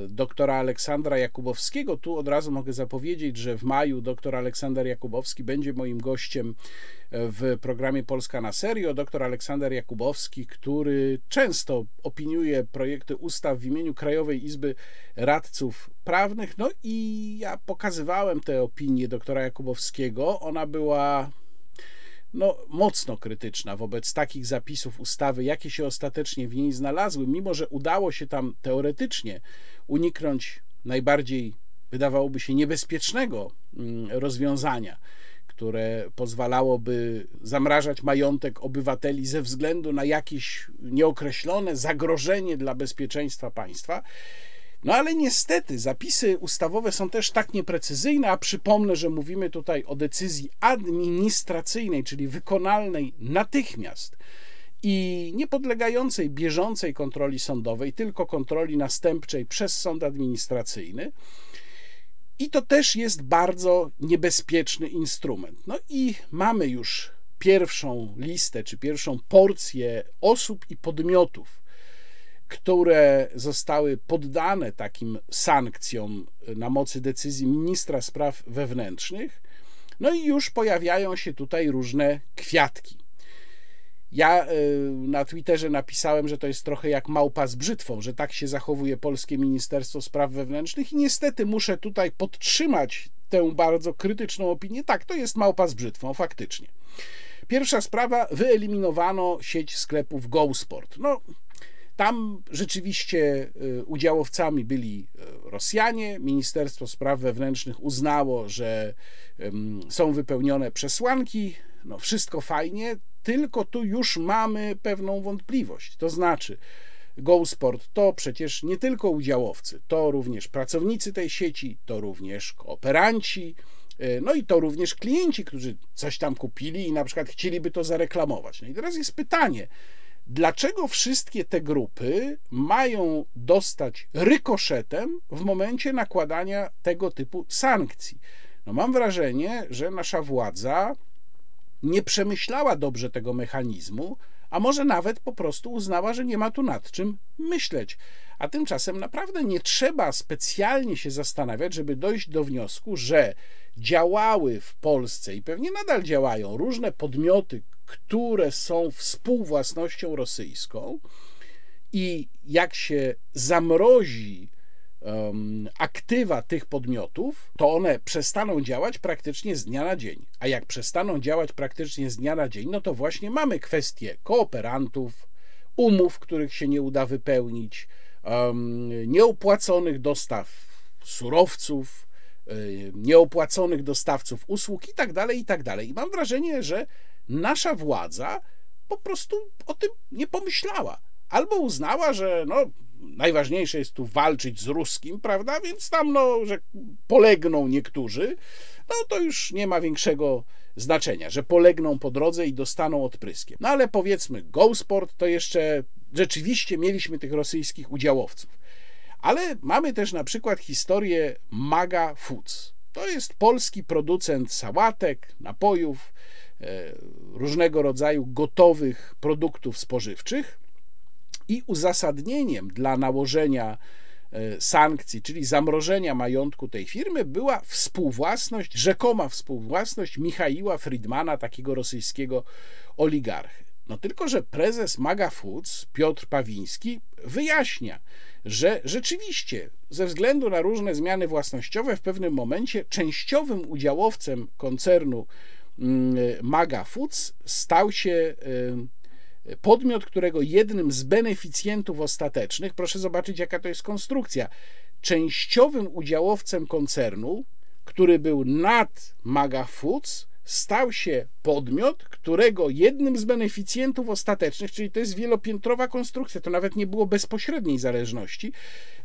[SPEAKER 1] doktora Aleksandra Jakubowskiego. Tu od razu mogę zapowiedzieć, że w maju doktor Aleksander Jakubowski będzie moim gościem e, w programie Polska na serio. Doktor Aleksander Jakubowski, który często opiniuje projekty ustaw w imieniu Krajowej Izby Radców Prawnych. No i ja pokazywałem tę opinię doktora Jakubowskiego. Ona była no, mocno krytyczna wobec takich zapisów ustawy, jakie się ostatecznie w niej znalazły, mimo że udało się tam teoretycznie uniknąć najbardziej, wydawałoby się, niebezpiecznego mm, rozwiązania, które pozwalałoby zamrażać majątek obywateli ze względu na jakieś nieokreślone zagrożenie dla bezpieczeństwa państwa. No ale niestety zapisy ustawowe są też tak nieprecyzyjne, a przypomnę, że mówimy tutaj o decyzji administracyjnej, czyli wykonalnej natychmiast i niepodlegającej bieżącej kontroli sądowej, tylko kontroli następczej przez sąd administracyjny. I to też jest bardzo niebezpieczny instrument. No i mamy już pierwszą listę, czy pierwszą porcję osób i podmiotów, które zostały poddane takim sankcjom na mocy decyzji ministra spraw wewnętrznych. No i już pojawiają się tutaj różne kwiatki. Ja y, na Twitterze napisałem, że to jest trochę jak małpa z brzytwą, że tak się zachowuje polskie Ministerstwo Spraw Wewnętrznych i niestety muszę tutaj podtrzymać tę bardzo krytyczną opinię. Tak, to jest małpa z brzytwą, faktycznie. Pierwsza sprawa, wyeliminowano sieć sklepów GoSport. No, tam rzeczywiście y, udziałowcami byli y, Rosjanie. Ministerstwo Spraw Wewnętrznych uznało, że są wypełnione przesłanki. No, wszystko fajnie, tylko tu już mamy pewną wątpliwość. To znaczy, GoSport to przecież nie tylko udziałowcy, to również pracownicy tej sieci, to również kooperanci, y, no i to również klienci, którzy coś tam kupili i na przykład chcieliby to zareklamować. No i teraz jest pytanie, Dlaczego wszystkie te grupy mają dostać rykoszetem w momencie nakładania tego typu sankcji? No mam wrażenie, że nasza władza nie przemyślała dobrze tego mechanizmu, a może nawet po prostu uznała, że nie ma tu nad czym myśleć. A tymczasem naprawdę nie trzeba specjalnie się zastanawiać, żeby dojść do wniosku, że działały w Polsce i pewnie nadal działają różne podmioty, które są współwłasnością rosyjską i jak się zamrozi um, aktywa tych podmiotów, to one przestaną działać praktycznie z dnia na dzień. A jak przestaną działać praktycznie z dnia na dzień, no to właśnie mamy kwestie kooperantów, umów, których się nie uda wypełnić, um, nieopłaconych dostaw surowców, y, nieopłaconych dostawców usług i tak dalej, i tak dalej. I mam wrażenie, że nasza władza po prostu o tym nie pomyślała. Albo uznała, że no, najważniejsze jest tu walczyć z ruskim, prawda? Więc tam, no, że polegną niektórzy, no to już nie ma większego znaczenia, że polegną po drodze i dostaną odpryskiem. No ale powiedzmy, GoSport to jeszcze rzeczywiście mieliśmy tych rosyjskich udziałowców. Ale mamy też na przykład historię Maga Foods. To jest polski producent sałatek, napojów, różnego rodzaju gotowych produktów spożywczych i uzasadnieniem dla nałożenia e, sankcji, czyli zamrożenia majątku tej firmy, była współwłasność, rzekoma współwłasność Michaiła Friedmana, takiego rosyjskiego oligarchy. No tylko, że prezes Maga Foods, Piotr Pawiński, wyjaśnia, że rzeczywiście ze względu na różne zmiany własnościowe w pewnym momencie częściowym udziałowcem koncernu Maga Foods stał się y, podmiot, którego jednym z beneficjentów ostatecznych, proszę zobaczyć, jaka to jest konstrukcja, częściowym udziałowcem koncernu, który był nad Maga Foods, stał się podmiot, którego jednym z beneficjentów ostatecznych, czyli to jest wielopiętrowa konstrukcja, to nawet nie było bezpośredniej zależności,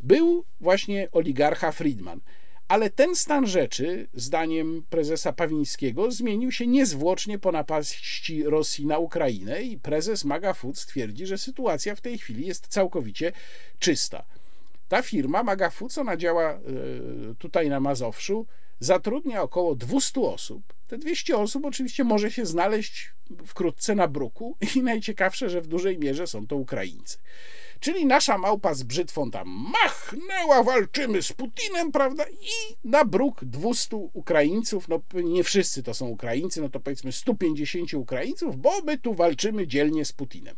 [SPEAKER 1] był właśnie oligarcha Friedman. Ale ten stan rzeczy, zdaniem prezesa Pawińskiego, zmienił się niezwłocznie po napaści Rosji na Ukrainę i prezes Maga Foods twierdzi, że sytuacja w tej chwili jest całkowicie czysta. Ta firma Maga Foods, ona działa e, tutaj na Mazowszu, zatrudnia około 200 osób. Te 200 osób oczywiście może się znaleźć wkrótce na bruku i najciekawsze, że w dużej mierze są to Ukraińcy. Czyli nasza małpa z brzytwą tam machnęła, walczymy z Putinem, prawda? I na bruk 200 Ukraińców, no nie wszyscy to są Ukraińcy, no to powiedzmy 150 Ukraińców, bo my tu walczymy dzielnie z Putinem.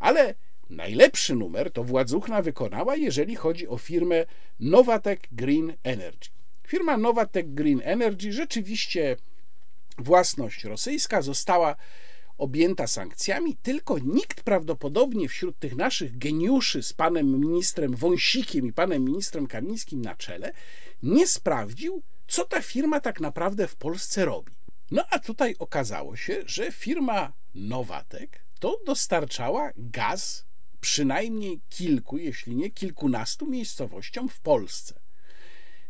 [SPEAKER 1] Ale najlepszy numer to Władzuchna wykonała, jeżeli chodzi o firmę Novatek Green Energy. Firma Novatek Green Energy rzeczywiście własność rosyjska została objęta sankcjami, tylko nikt prawdopodobnie wśród tych naszych geniuszy z panem ministrem Wąsikiem i panem ministrem Kamińskim na czele nie sprawdził, co ta firma tak naprawdę w Polsce robi. No a tutaj okazało się, że firma Nowatek to dostarczała gaz przynajmniej kilku, jeśli nie kilkunastu miejscowościom w Polsce.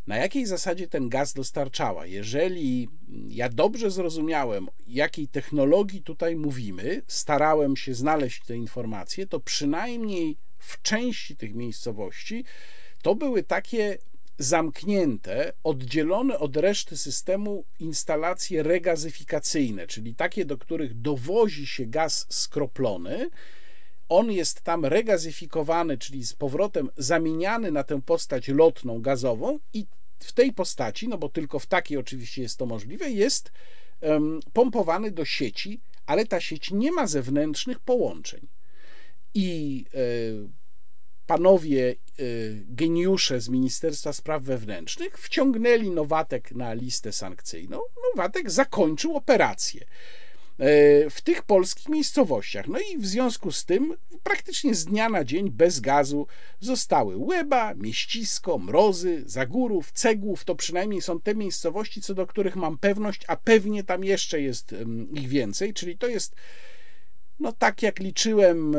[SPEAKER 1] Na jakiej zasadzie ten gaz dostarczała? Jeżeli ja dobrze zrozumiałem, jakiej technologii tutaj mówimy, starałem się znaleźć te informacje, to przynajmniej w części tych miejscowości to były takie zamknięte, oddzielone od reszty systemu instalacje regazyfikacyjne, czyli takie, do których dowozi się gaz skroplony. On jest tam regazyfikowany, czyli z powrotem zamieniany na tę postać lotną gazową i w tej postaci, no bo tylko w takiej oczywiście jest to możliwe, jest um, pompowany do sieci, ale ta sieć nie ma zewnętrznych połączeń. I y, panowie y, geniusze z Ministerstwa Spraw Wewnętrznych wciągnęli Nowatek na listę sankcyjną. Nowatek zakończył operację w tych polskich miejscowościach. No i w związku z tym praktycznie z dnia na dzień bez gazu zostały Łeba, Mieścisko, Mrozy, Zagórów, Cegłów. To przynajmniej są te miejscowości, co do których mam pewność, a pewnie tam jeszcze jest ich więcej, czyli to jest no tak jak liczyłem, e,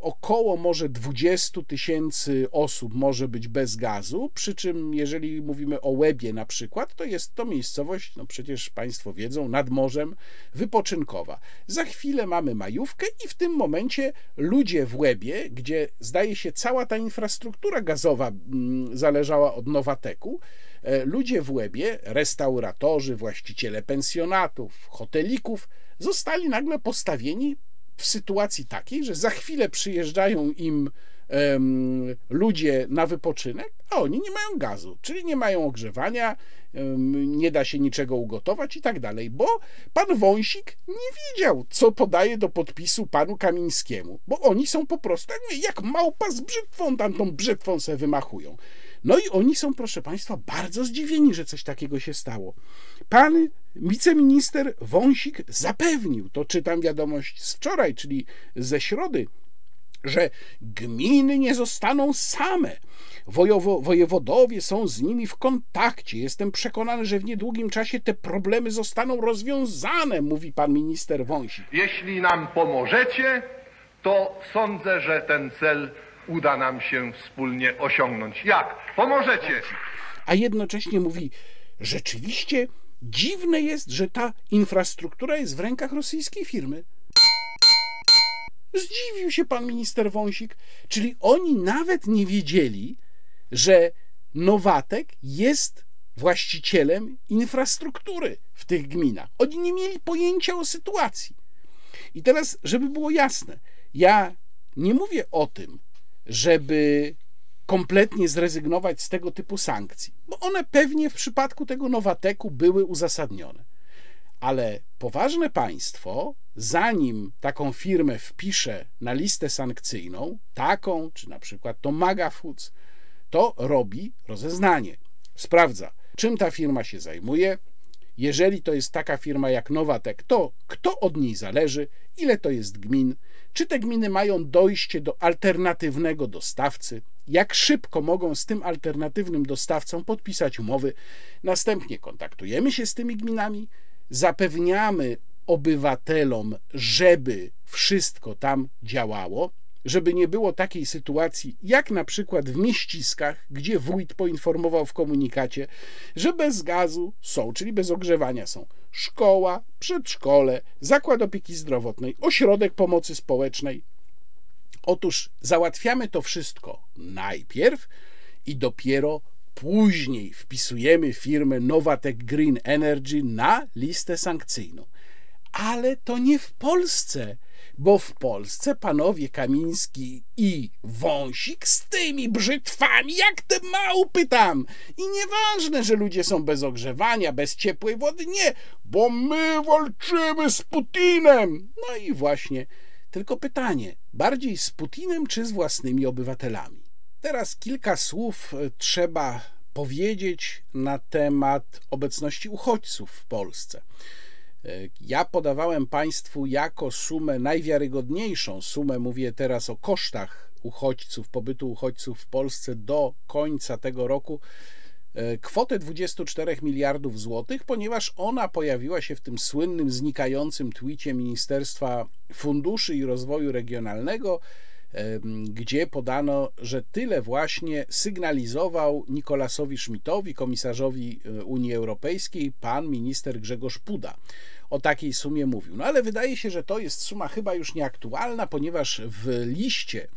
[SPEAKER 1] około może 20 tysięcy osób może być bez gazu, przy czym jeżeli mówimy o Łebie na przykład, to jest to miejscowość, no przecież Państwo wiedzą, nad morzem, wypoczynkowa. Za chwilę mamy majówkę i w tym momencie ludzie w Łebie, gdzie zdaje się cała ta infrastruktura gazowa mm, zależała od Nowateku, ludzie w Łebie, restauratorzy, właściciele pensjonatów, hotelików, zostali nagle postawieni w sytuacji takiej, że za chwilę przyjeżdżają im um, ludzie na wypoczynek, a oni nie mają gazu, czyli nie mają ogrzewania, um, nie da się niczego ugotować i tak dalej, bo pan Wąsik nie wiedział, co podaje do podpisu panu Kamińskiemu, bo oni są po prostu jak, jak małpa z brzytwą, tam tą brzytwą se wymachują. No i oni są, proszę Państwa, bardzo zdziwieni, że coś takiego się stało. Pan wiceminister Wąsik zapewnił, to czytam wiadomość z wczoraj, czyli ze środy, że gminy nie zostaną same. Wojowo, wojewodowie są z nimi w kontakcie. Jestem przekonany, że w niedługim czasie te problemy zostaną rozwiązane, mówi pan minister Wąsik.
[SPEAKER 5] Jeśli nam pomożecie, to sądzę, że ten cel uda nam się wspólnie osiągnąć. Jak? Pomożecie!
[SPEAKER 1] A jednocześnie mówi, rzeczywiście dziwne jest, że ta infrastruktura jest w rękach rosyjskiej firmy. Zdziwił się pan minister Wąsik, czyli oni nawet nie wiedzieli, że Nowatek jest właścicielem infrastruktury w tych gminach. Oni nie mieli pojęcia o sytuacji. I teraz, żeby było jasne, ja nie mówię o tym, żeby kompletnie zrezygnować z tego typu sankcji, bo one pewnie w przypadku tego Nowateku były uzasadnione. Ale poważne państwo, zanim taką firmę wpisze na listę sankcyjną, taką czy na przykład to Maga Foods, to robi rozeznanie. Sprawdza, czym ta firma się zajmuje. Jeżeli to jest taka firma jak Nowatek, to kto od niej zależy, ile to jest gmin, czy te gminy mają dojście do alternatywnego dostawcy? Jak szybko mogą z tym alternatywnym dostawcą podpisać umowy? Następnie kontaktujemy się z tymi gminami, zapewniamy obywatelom, żeby wszystko tam działało, żeby nie było takiej sytuacji, jak na przykład w mieściskach, gdzie wójt poinformował w komunikacie, że bez gazu są, czyli bez ogrzewania są szkoła, przedszkole, zakład opieki zdrowotnej, ośrodek pomocy społecznej. Otóż załatwiamy to wszystko najpierw i dopiero później wpisujemy firmę Novatek Green Energy na listę sankcyjną. Ale to nie w Polsce bo w Polsce panowie Kamiński i Wąsik z tymi brzytwami, jak te małpy tam. I nieważne, że ludzie są bez ogrzewania, bez ciepłej wody, nie, bo my walczymy z Putinem. No i właśnie, tylko pytanie, bardziej z Putinem czy z własnymi obywatelami? Teraz kilka słów e, trzeba powiedzieć na temat obecności uchodźców w Polsce. Ja podawałem Państwu jako sumę najwiarygodniejszą, sumę mówię teraz o kosztach uchodźców, pobytu uchodźców w Polsce do końca tego roku, e, kwotę 24 miliardów złotych, ponieważ ona pojawiła się w tym słynnym, znikającym twicie Ministerstwa Funduszy i Rozwoju Regionalnego, gdzie podano, że tyle właśnie sygnalizował Nikolasowi Schmidtowi, komisarzowi e, Unii Europejskiej, pan minister Grzegorz Puda. O takiej sumie mówił. No ale wydaje się, że to jest suma chyba już nieaktualna, ponieważ w liście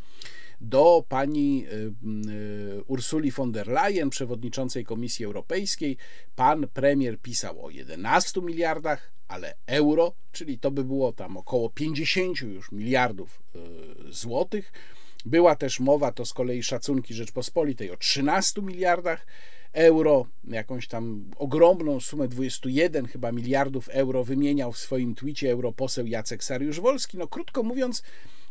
[SPEAKER 1] do pani e, Ursuli von der Leyen, przewodniczącej Komisji Europejskiej, pan premier pisał o 11 miliardach, ale euro, czyli to by było tam około 50 już miliardów e, złotych. Była też mowa, to z kolei szacunki Rzeczpospolitej, o 13 miliardach euro, jakąś tam ogromną sumę 21 chyba miliardów euro wymieniał w swoim twicie europoseł Jacek Sariusz-Wolski. No krótko mówiąc,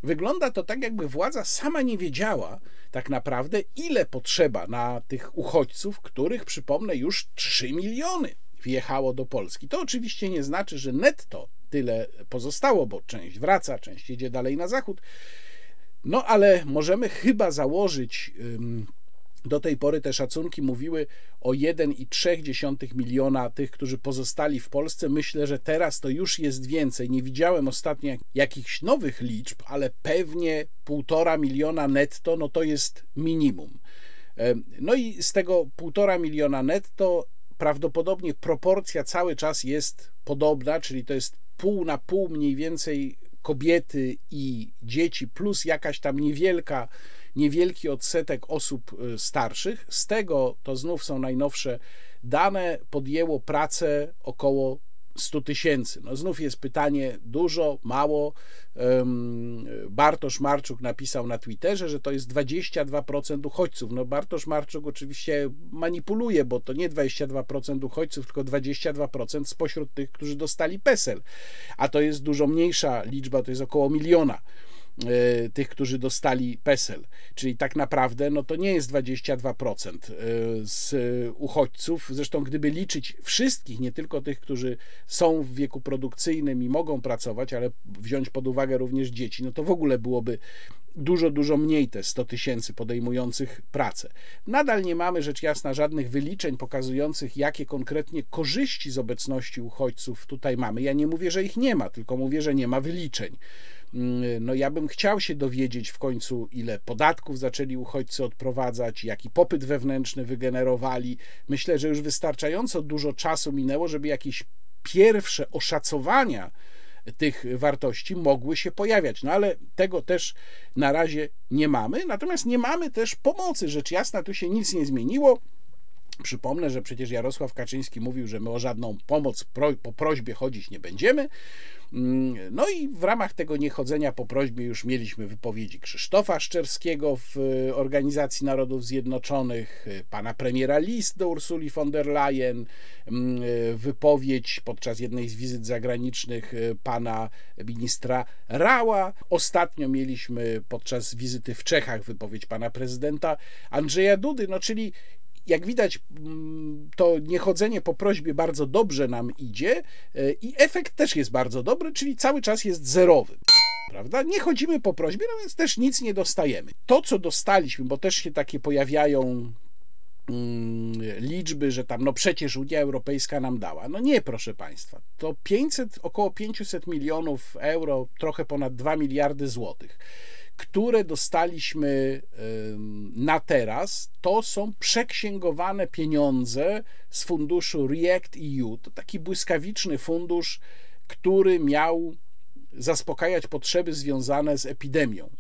[SPEAKER 1] wygląda to tak, jakby władza sama nie wiedziała tak naprawdę, ile potrzeba na tych uchodźców, których, przypomnę, już 3 miliony wjechało do Polski. To oczywiście nie znaczy, że netto tyle pozostało, bo część wraca, część jedzie dalej na zachód. No ale możemy chyba założyć. Do tej pory te szacunki mówiły o 1,3 miliona tych, którzy pozostali w Polsce. Myślę, że teraz to już jest więcej. Nie widziałem ostatnio jakichś nowych liczb, ale pewnie półtora miliona netto, no to jest minimum. No i z tego półtora miliona netto prawdopodobnie proporcja cały czas jest podobna, czyli to jest pół na pół mniej więcej kobiety i dzieci, plus jakaś tam niewielka, niewielki odsetek osób y, starszych. Z tego to znów są najnowsze dane, podjęło pracę około 100 tysięcy. No znów jest pytanie dużo, mało. Bartosz Marczuk napisał na Twitterze, że to jest 22% uchodźców. No Bartosz Marczuk oczywiście manipuluje, bo to nie 22% uchodźców, tylko 22% spośród tych, którzy dostali PESEL. A to jest dużo mniejsza liczba, to jest około miliona. E, tych, którzy dostali PESEL. Czyli tak naprawdę no to nie jest 22% e, z uchodźców. Zresztą gdyby liczyć wszystkich, nie tylko tych, którzy są w wieku produkcyjnym i mogą pracować, ale wziąć pod uwagę również dzieci, no to w ogóle byłoby dużo, dużo mniej te 100 tysięcy podejmujących pracę. Nadal nie mamy rzecz jasna żadnych wyliczeń pokazujących, jakie konkretnie korzyści z obecności uchodźców tutaj mamy. Ja nie mówię, że ich nie ma, tylko mówię, że nie ma wyliczeń. Mm, no ja bym chciał się dowiedzieć w końcu, ile podatków zaczęli uchodźcy odprowadzać, jaki popyt wewnętrzny wygenerowali. Myślę, że już wystarczająco dużo czasu minęło, żeby jakieś pierwsze oszacowania tych wartości mogły się pojawiać. No ale tego też na razie nie mamy. Natomiast nie mamy też pomocy. Rzecz jasna, tu się nic nie zmieniło. Przypomnę, że przecież Jarosław Kaczyński mówił, że my o żadną pomoc pro, po prośbie chodzić nie będziemy. Mm, no i w ramach tego niechodzenia po prośbie już mieliśmy wypowiedzi Krzysztofa Szczerskiego w e, Organizacji Narodów Zjednoczonych, e, pana premiera list do Ursuli von der Leyen, mm, e, wypowiedź podczas jednej z wizyt zagranicznych pana ministra Rała. Ostatnio mieliśmy podczas wizyty w Czechach wypowiedź pana prezydenta Andrzeja Dudy, no czyli jak widać, mm, to niechodzenie po prośbie bardzo dobrze nam idzie e, i efekt też jest bardzo dobry, czyli cały czas jest zerowy. Prawda? Nie chodzimy po prośbie, no więc też nic nie dostajemy. To, co dostaliśmy, bo też się takie pojawiają mm, liczby, że tam, no przecież Unia Europejska nam dała. No nie, proszę Państwa. To 500, około 500 milionów euro, trochę ponad 2 miliardy złotych które dostaliśmy na teraz, to są przeksięgowane pieniądze z funduszu React EU. To taki błyskawiczny fundusz, który miał zaspokajać potrzeby związane z epidemią.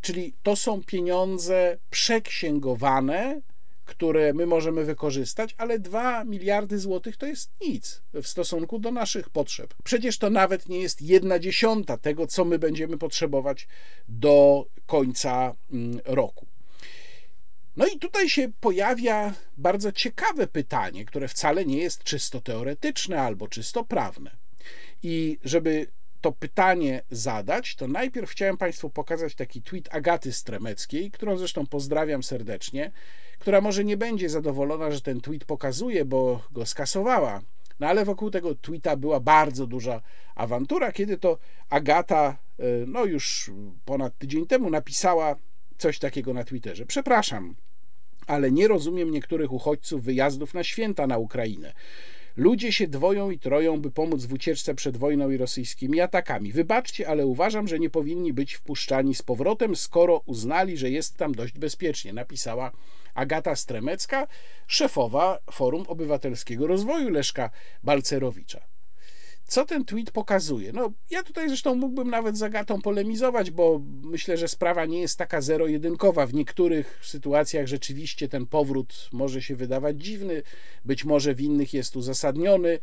[SPEAKER 1] Czyli to są pieniądze przeksięgowane, które my możemy wykorzystać, ale 2 miliardy złotych to jest nic w stosunku do naszych potrzeb. Przecież to nawet nie jest jedna dziesiąta tego, co my będziemy potrzebować do końca mm, roku. No i tutaj się pojawia bardzo ciekawe pytanie, które wcale nie jest czysto teoretyczne albo czysto prawne. I żeby to pytanie zadać, to najpierw chciałem Państwu pokazać taki tweet Agaty Stremeckiej, którą zresztą pozdrawiam serdecznie, która może nie będzie zadowolona, że ten tweet pokazuje, bo go skasowała No ale wokół tego tweeta była bardzo duża awantura, kiedy to Agata, e, no już ponad tydzień temu, napisała coś takiego na Twitterze. Przepraszam, ale nie rozumiem niektórych uchodźców wyjazdów na święta na Ukrainę. Ludzie się dwoją i troją, by pomóc w ucieczce przed wojną i rosyjskimi atakami. Wybaczcie, ale uważam, że nie powinni być wpuszczani z powrotem, skoro uznali, że jest tam dość bezpiecznie, napisała Agata Stremecka, szefowa Forum Obywatelskiego Rozwoju Leszka Balcerowicza. Co ten tweet pokazuje? No, ja tutaj zresztą mógłbym nawet z Agatą polemizować, bo myślę, że sprawa nie jest taka zero-jedynkowa. W niektórych sytuacjach rzeczywiście ten powrót może się wydawać dziwny, być może w innych jest uzasadniony.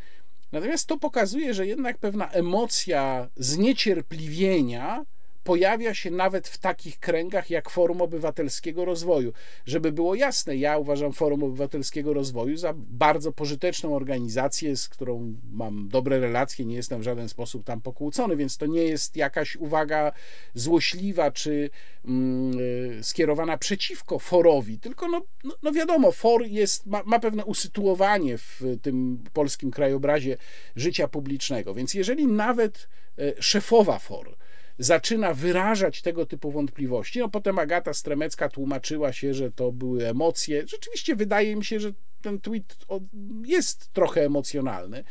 [SPEAKER 1] Natomiast to pokazuje, że jednak pewna emocja zniecierpliwienia pojawia się nawet w takich kręgach jak Forum Obywatelskiego Rozwoju. Żeby było jasne, ja uważam Forum Obywatelskiego Rozwoju za bardzo pożyteczną organizację, z którą mam dobre relacje, nie jestem w żaden sposób tam pokłócony, więc to nie jest jakaś uwaga złośliwa czy mm, e, skierowana przeciwko forowi, tylko no, no, no wiadomo, for jest, ma, ma pewne usytuowanie w tym polskim krajobrazie życia publicznego, więc jeżeli nawet e, szefowa for zaczyna wyrażać tego typu wątpliwości. No potem Agata Stremecka tłumaczyła się, że to były emocje. Rzeczywiście wydaje mi się, że ten tweet jest trochę emocjonalny,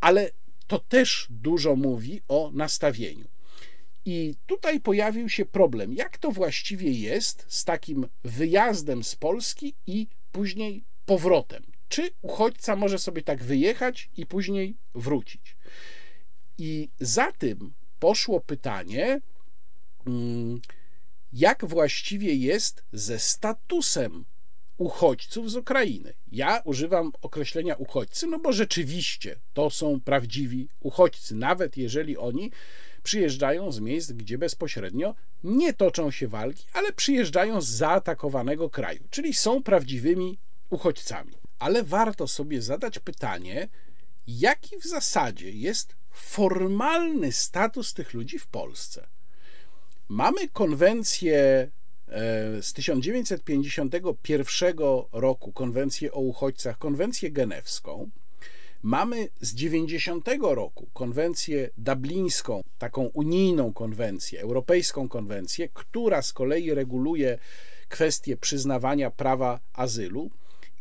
[SPEAKER 1] ale to też dużo mówi o nastawieniu. I tutaj pojawił się problem, jak to właściwie jest z takim wyjazdem z Polski i później powrotem. Czy uchodźca może sobie tak wyjechać i później wrócić? I za tym poszło pytanie, mm, jak właściwie jest ze statusem uchodźców z Ukrainy. Ja używam określenia uchodźcy, no bo rzeczywiście to są prawdziwi uchodźcy, nawet jeżeli oni przyjeżdżają z miejsc, gdzie bezpośrednio nie toczą się walki, ale przyjeżdżają z zaatakowanego kraju, czyli są prawdziwymi uchodźcami. Ale warto sobie zadać pytanie, jaki w zasadzie jest formalny status tych ludzi w Polsce. Mamy konwencję e, z 1951 roku, konwencję o uchodźcach, konwencję genewską. Mamy z 90 roku konwencję dublińską, taką unijną konwencję, europejską konwencję, która z kolei reguluje kwestię przyznawania prawa azylu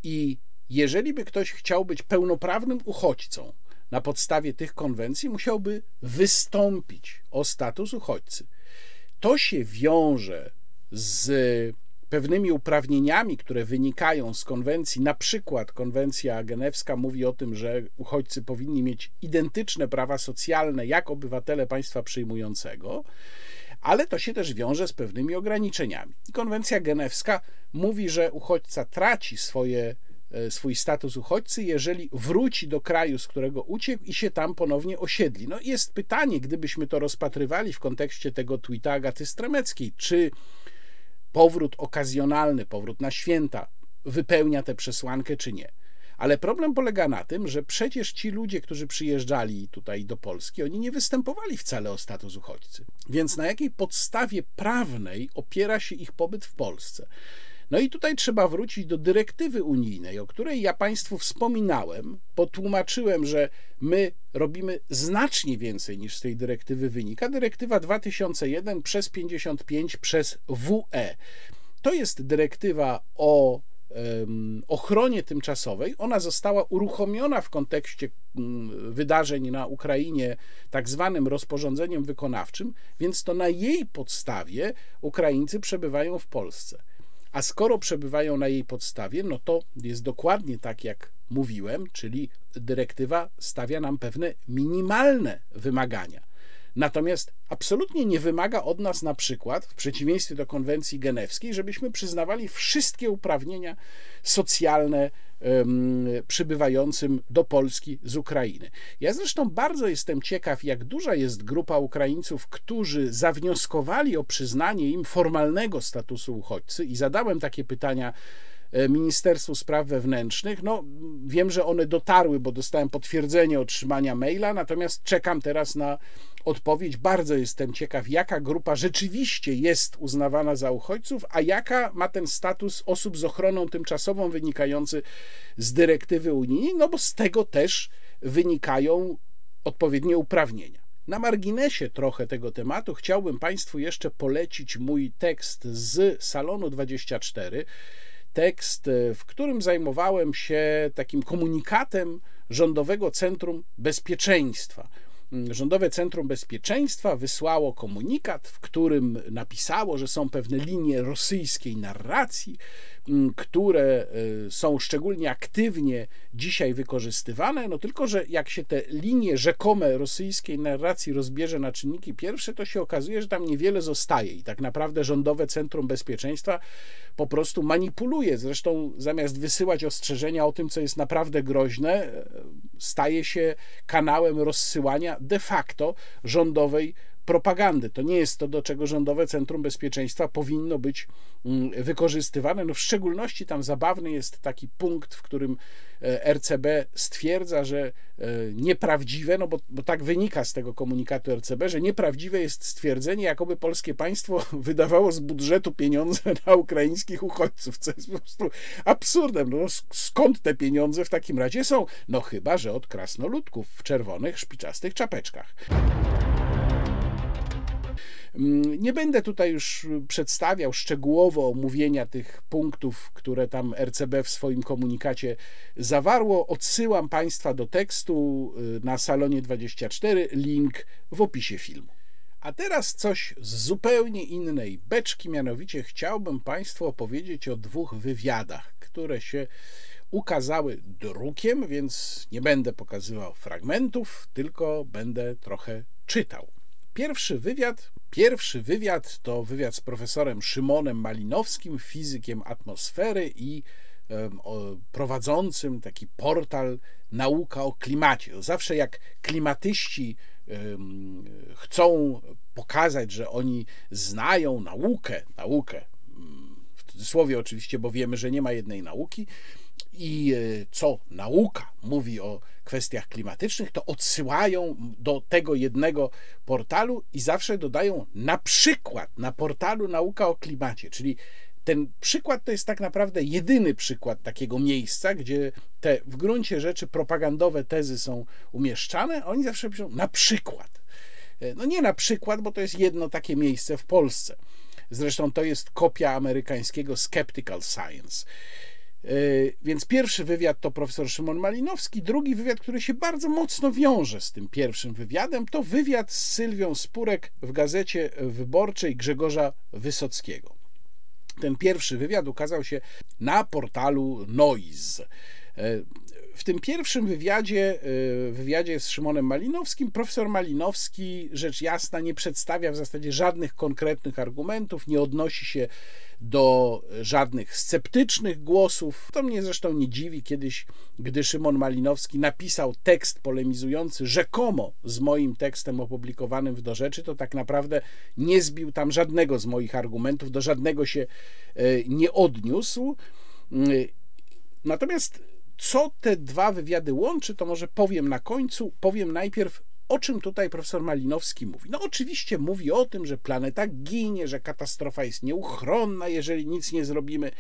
[SPEAKER 1] i jeżeli by ktoś chciał być pełnoprawnym uchodźcą, na podstawie tych konwencji musiałby wystąpić o status uchodźcy. To się wiąże z pewnymi uprawnieniami, które wynikają z konwencji, na przykład konwencja genewska mówi o tym, że uchodźcy powinni mieć identyczne prawa socjalne jak obywatele państwa przyjmującego, ale to się też wiąże z pewnymi ograniczeniami. Konwencja genewska mówi, że uchodźca traci swoje swój status uchodźcy, jeżeli wróci do kraju, z którego uciekł i się tam ponownie osiedli. No jest pytanie, gdybyśmy to rozpatrywali w kontekście tego tweeta Agaty Stremeckiej, czy powrót okazjonalny, powrót na święta wypełnia tę przesłankę, czy nie. Ale problem polega na tym, że przecież ci ludzie, którzy przyjeżdżali tutaj do Polski, oni nie występowali wcale o status uchodźcy. Więc na jakiej podstawie prawnej opiera się ich pobyt w Polsce? No i tutaj trzeba wrócić do dyrektywy unijnej, o której ja Państwu wspominałem. Potłumaczyłem, że my robimy znacznie więcej niż z tej dyrektywy wynika. Dyrektywa 2001 przez 55 przez WE. To jest dyrektywa o ochronie tymczasowej. Ona została uruchomiona w kontekście mm, wydarzeń na Ukrainie tak zwanym rozporządzeniem wykonawczym, więc to na jej podstawie Ukraińcy przebywają w Polsce. A skoro przebywają na jej podstawie, no to jest dokładnie tak, jak mówiłem, czyli dyrektywa stawia nam pewne minimalne wymagania. Natomiast absolutnie nie wymaga od nas na przykład, w przeciwieństwie do konwencji genewskiej, żebyśmy przyznawali wszystkie uprawnienia socjalne przybywającym do Polski z Ukrainy. Ja zresztą bardzo jestem ciekaw, jak duża jest grupa Ukraińców, którzy zawnioskowali o przyznanie im formalnego statusu uchodźcy i zadałem takie pytania Ministerstwu Spraw Wewnętrznych. No, wiem, że one dotarły, bo dostałem potwierdzenie otrzymania maila, natomiast czekam teraz na odpowiedź. Bardzo jestem ciekaw, jaka grupa rzeczywiście jest uznawana za uchodźców, a jaka ma ten status osób z ochroną tymczasową wynikający z dyrektywy unijnej, no bo z tego też wynikają odpowiednie uprawnienia. Na marginesie trochę tego tematu chciałbym Państwu jeszcze polecić mój tekst z Salonu 24. Tekst, e, w którym zajmowałem się takim komunikatem Rządowego Centrum Bezpieczeństwa. Mm, Rządowe Centrum Bezpieczeństwa wysłało komunikat, w którym napisało, że są pewne linie rosyjskiej narracji, które y, są szczególnie aktywnie dzisiaj wykorzystywane. No tylko, że jak się te linie rzekome rosyjskiej narracji rozbierze na czynniki pierwsze, to się okazuje, że tam niewiele zostaje i tak naprawdę Rządowe Centrum Bezpieczeństwa po prostu manipuluje. Zresztą zamiast wysyłać ostrzeżenia o tym, co jest naprawdę groźne, staje się kanałem rozsyłania de facto rządowej propagandy. To nie jest to, do czego Rządowe Centrum Bezpieczeństwa powinno być mm, wykorzystywane. No w szczególności tam zabawny jest taki punkt, w którym e, RCB stwierdza, że e, nieprawdziwe, no bo, bo tak wynika z tego komunikatu RCB, że nieprawdziwe jest stwierdzenie, jakoby polskie państwo wydawało z budżetu pieniądze na ukraińskich uchodźców, co jest po prostu absurdem. No, skąd te pieniądze w takim razie są? No chyba, że od krasnoludków w czerwonych, szpiczastych czapeczkach. Mm, nie będę tutaj już przedstawiał szczegółowo omówienia tych punktów, które tam RCB w swoim komunikacie zawarło. Odsyłam Państwa do tekstu y, na salonie 24, link w opisie filmu. A teraz coś z zupełnie innej beczki, mianowicie chciałbym Państwu opowiedzieć o dwóch wywiadach, które się ukazały drukiem, więc nie będę pokazywał fragmentów, tylko będę trochę czytał. Pierwszy wywiad, pierwszy wywiad to wywiad z profesorem Szymonem Malinowskim, fizykiem atmosfery i prowadzącym taki portal Nauka o klimacie. Zawsze jak klimatyści chcą pokazać, że oni znają naukę, naukę, w cudzysłowie oczywiście, bo wiemy, że nie ma jednej nauki, i e, co nauka mówi o kwestiach klimatycznych, to odsyłają do tego jednego portalu i zawsze dodają na przykład na portalu Nauka o klimacie, czyli ten przykład to jest tak naprawdę jedyny przykład takiego miejsca, gdzie te w gruncie rzeczy propagandowe tezy są umieszczane, oni zawsze piszą na przykład. E, no nie na przykład, bo to jest jedno takie miejsce w Polsce. Zresztą to jest kopia amerykańskiego Skeptical Science. E, więc pierwszy wywiad to profesor Szymon Malinowski, drugi wywiad, który się bardzo mocno wiąże z tym pierwszym wywiadem, to wywiad z Sylwią Spurek w gazecie wyborczej Grzegorza Wysockiego. Ten pierwszy wywiad ukazał się na portalu Noise. W tym pierwszym wywiadzie, y, wywiadzie z Szymonem Malinowskim, profesor Malinowski, rzecz jasna, nie przedstawia w zasadzie żadnych konkretnych argumentów, nie odnosi się do żadnych sceptycznych głosów. To mnie zresztą nie dziwi. Kiedyś, gdy Szymon Malinowski napisał tekst polemizujący rzekomo z moim tekstem opublikowanym w Do Rzeczy, to tak naprawdę nie zbił tam żadnego z moich argumentów, do żadnego się y, nie odniósł. Y, natomiast co te dwa wywiady łączy, to może powiem na końcu. Powiem najpierw, o czym tutaj profesor Malinowski mówi. No, oczywiście mówi o tym, że planeta ginie, że katastrofa jest nieuchronna, jeżeli nic nie zrobimy,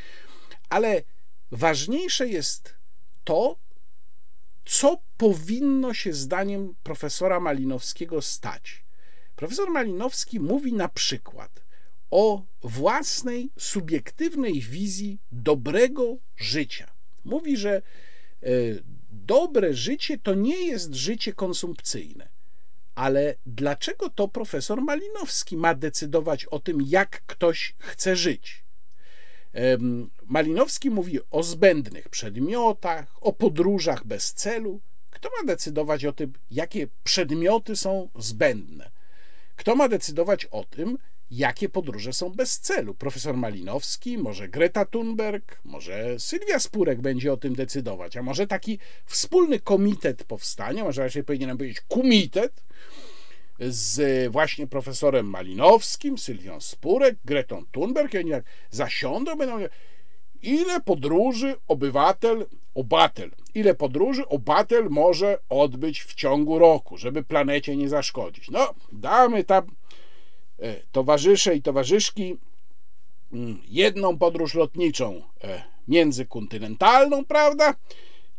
[SPEAKER 1] ale ważniejsze jest to, co powinno się zdaniem profesora Malinowskiego stać. Profesor Malinowski mówi na przykład o własnej subiektywnej wizji dobrego życia. Mówi, że dobre życie to nie jest życie konsumpcyjne. Ale dlaczego to profesor Malinowski ma decydować o tym, jak ktoś chce żyć? Malinowski mówi o zbędnych przedmiotach, o podróżach bez celu. Kto ma decydować o tym, jakie przedmioty są zbędne? Kto ma decydować o tym, jakie podróże są bez celu. Profesor Malinowski, może Greta Thunberg, może Sylwia Spurek będzie o tym decydować, a może taki wspólny komitet powstania, może raczej powinienem powiedzieć komitet, z właśnie profesorem Malinowskim, Sylwią Spurek, Gretą Thunberg i oni jak zasiądą, będą ile podróży obywatel, obatel, ile podróży obatel może odbyć w ciągu roku, żeby planecie nie zaszkodzić. No, damy tam towarzysze i towarzyszki mm, jedną podróż lotniczą e, międzykontynentalną, prawda?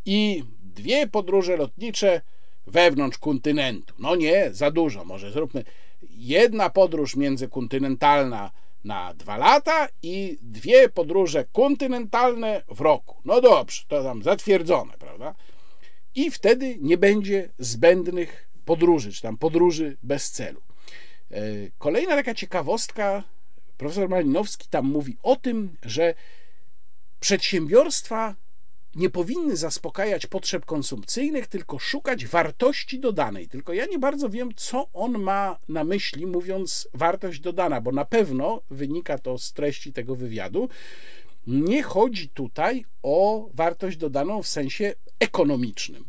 [SPEAKER 1] I dwie podróże lotnicze wewnątrz kontynentu. No nie, za dużo, może zróbmy jedna podróż międzykontynentalna na dwa lata i dwie podróże kontynentalne w roku. No dobrze, to tam zatwierdzone, prawda? I wtedy nie będzie zbędnych podróży, czy tam podróży bez celu. E, kolejna taka ciekawostka, profesor Malinowski tam mówi o tym, że przedsiębiorstwa nie powinny zaspokajać potrzeb konsumpcyjnych, tylko szukać wartości dodanej. Tylko ja nie bardzo wiem, co on ma na myśli, mówiąc wartość dodana, bo na pewno wynika to z treści tego wywiadu. Nie chodzi tutaj o wartość dodaną w sensie ekonomicznym.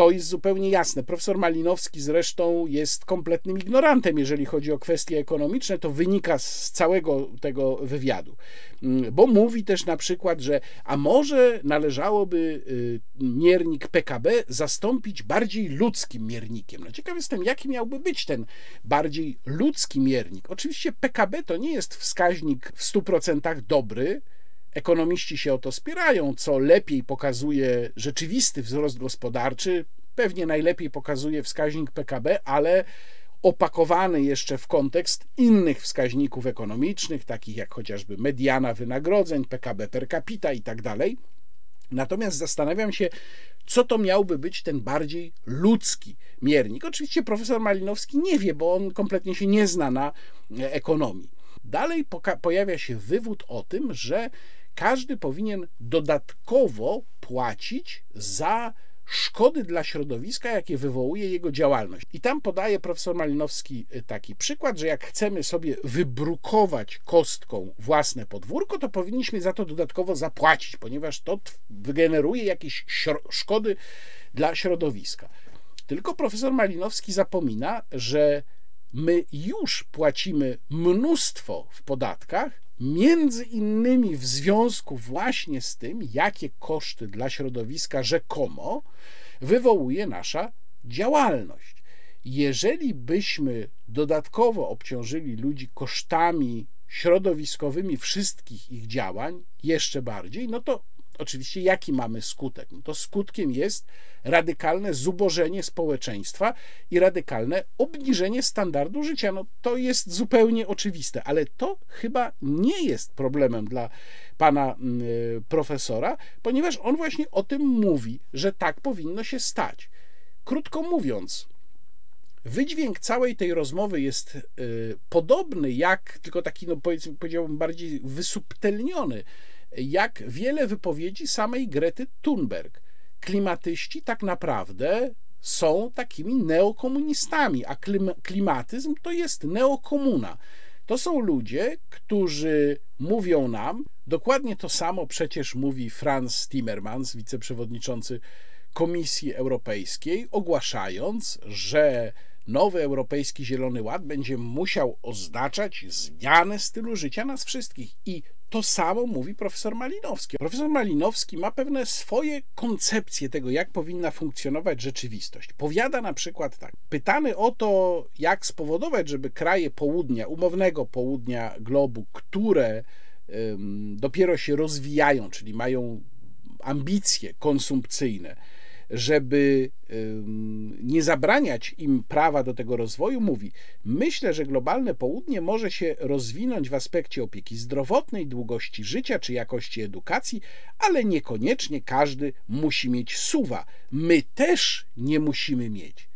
[SPEAKER 1] To jest zupełnie jasne. Profesor Malinowski zresztą jest kompletnym ignorantem, jeżeli chodzi o kwestie ekonomiczne. To wynika z całego tego wywiadu. Mm, bo mówi też na przykład, że a może należałoby y, miernik PKB zastąpić bardziej ludzkim miernikiem. No ciekaw jestem, jaki miałby być ten bardziej ludzki miernik. Oczywiście PKB to nie jest wskaźnik w 100% dobry, Ekonomiści się o to spierają, co lepiej pokazuje rzeczywisty wzrost gospodarczy. Pewnie najlepiej pokazuje wskaźnik PKB, ale opakowany jeszcze w kontekst innych wskaźników ekonomicznych, takich jak chociażby mediana wynagrodzeń, PKB per capita i tak dalej. Natomiast zastanawiam się, co to miałby być ten bardziej ludzki miernik. Oczywiście profesor Malinowski nie wie, bo on kompletnie się nie zna na ekonomii. Dalej pojawia się wywód o tym, że każdy powinien dodatkowo płacić za szkody dla środowiska, jakie wywołuje jego działalność. I tam podaje profesor Malinowski y, taki przykład, że jak chcemy sobie wybrukować kostką własne podwórko, to powinniśmy za to dodatkowo zapłacić, ponieważ to wygeneruje jakieś szkody dla środowiska. Tylko profesor Malinowski zapomina, że my już płacimy mnóstwo w podatkach, między innymi w związku właśnie z tym, jakie koszty dla środowiska rzekomo wywołuje nasza działalność. Jeżeli byśmy dodatkowo obciążyli ludzi kosztami środowiskowymi wszystkich ich działań jeszcze bardziej, no to Oczywiście, jaki mamy skutek? No to skutkiem jest radykalne zubożenie społeczeństwa i radykalne obniżenie standardu życia. No, to jest zupełnie oczywiste, ale to chyba nie jest problemem dla pana mm, y, profesora, ponieważ on właśnie o tym mówi, że tak powinno się stać. Krótko mówiąc, Wydźwięk całej tej rozmowy jest y, podobny, jak tylko taki, no powiedziałbym, bardziej wysubtelniony jak wiele wypowiedzi samej Grety Thunberg. Klimatyści tak naprawdę są takimi neokomunistami, a klimatyzm to jest neokomuna. To są ludzie, którzy mówią nam, dokładnie to samo przecież mówi Franz Timmermans, wiceprzewodniczący Komisji Europejskiej, ogłaszając, że nowy Europejski Zielony Ład będzie musiał oznaczać zmianę stylu życia nas wszystkich. I to samo mówi profesor Malinowski. Profesor Malinowski ma pewne swoje koncepcje tego, jak powinna funkcjonować rzeczywistość. Powiada na przykład tak: pytany o to, jak spowodować, żeby kraje południa, umownego południa globu, które dopiero się rozwijają, czyli mają ambicje konsumpcyjne, żeby nie zabraniać im prawa do tego rozwoju, mówi: Myślę, że globalne południe może się rozwinąć w aspekcie opieki zdrowotnej, długości życia czy jakości edukacji, ale niekoniecznie każdy musi mieć suwa. My też nie musimy mieć.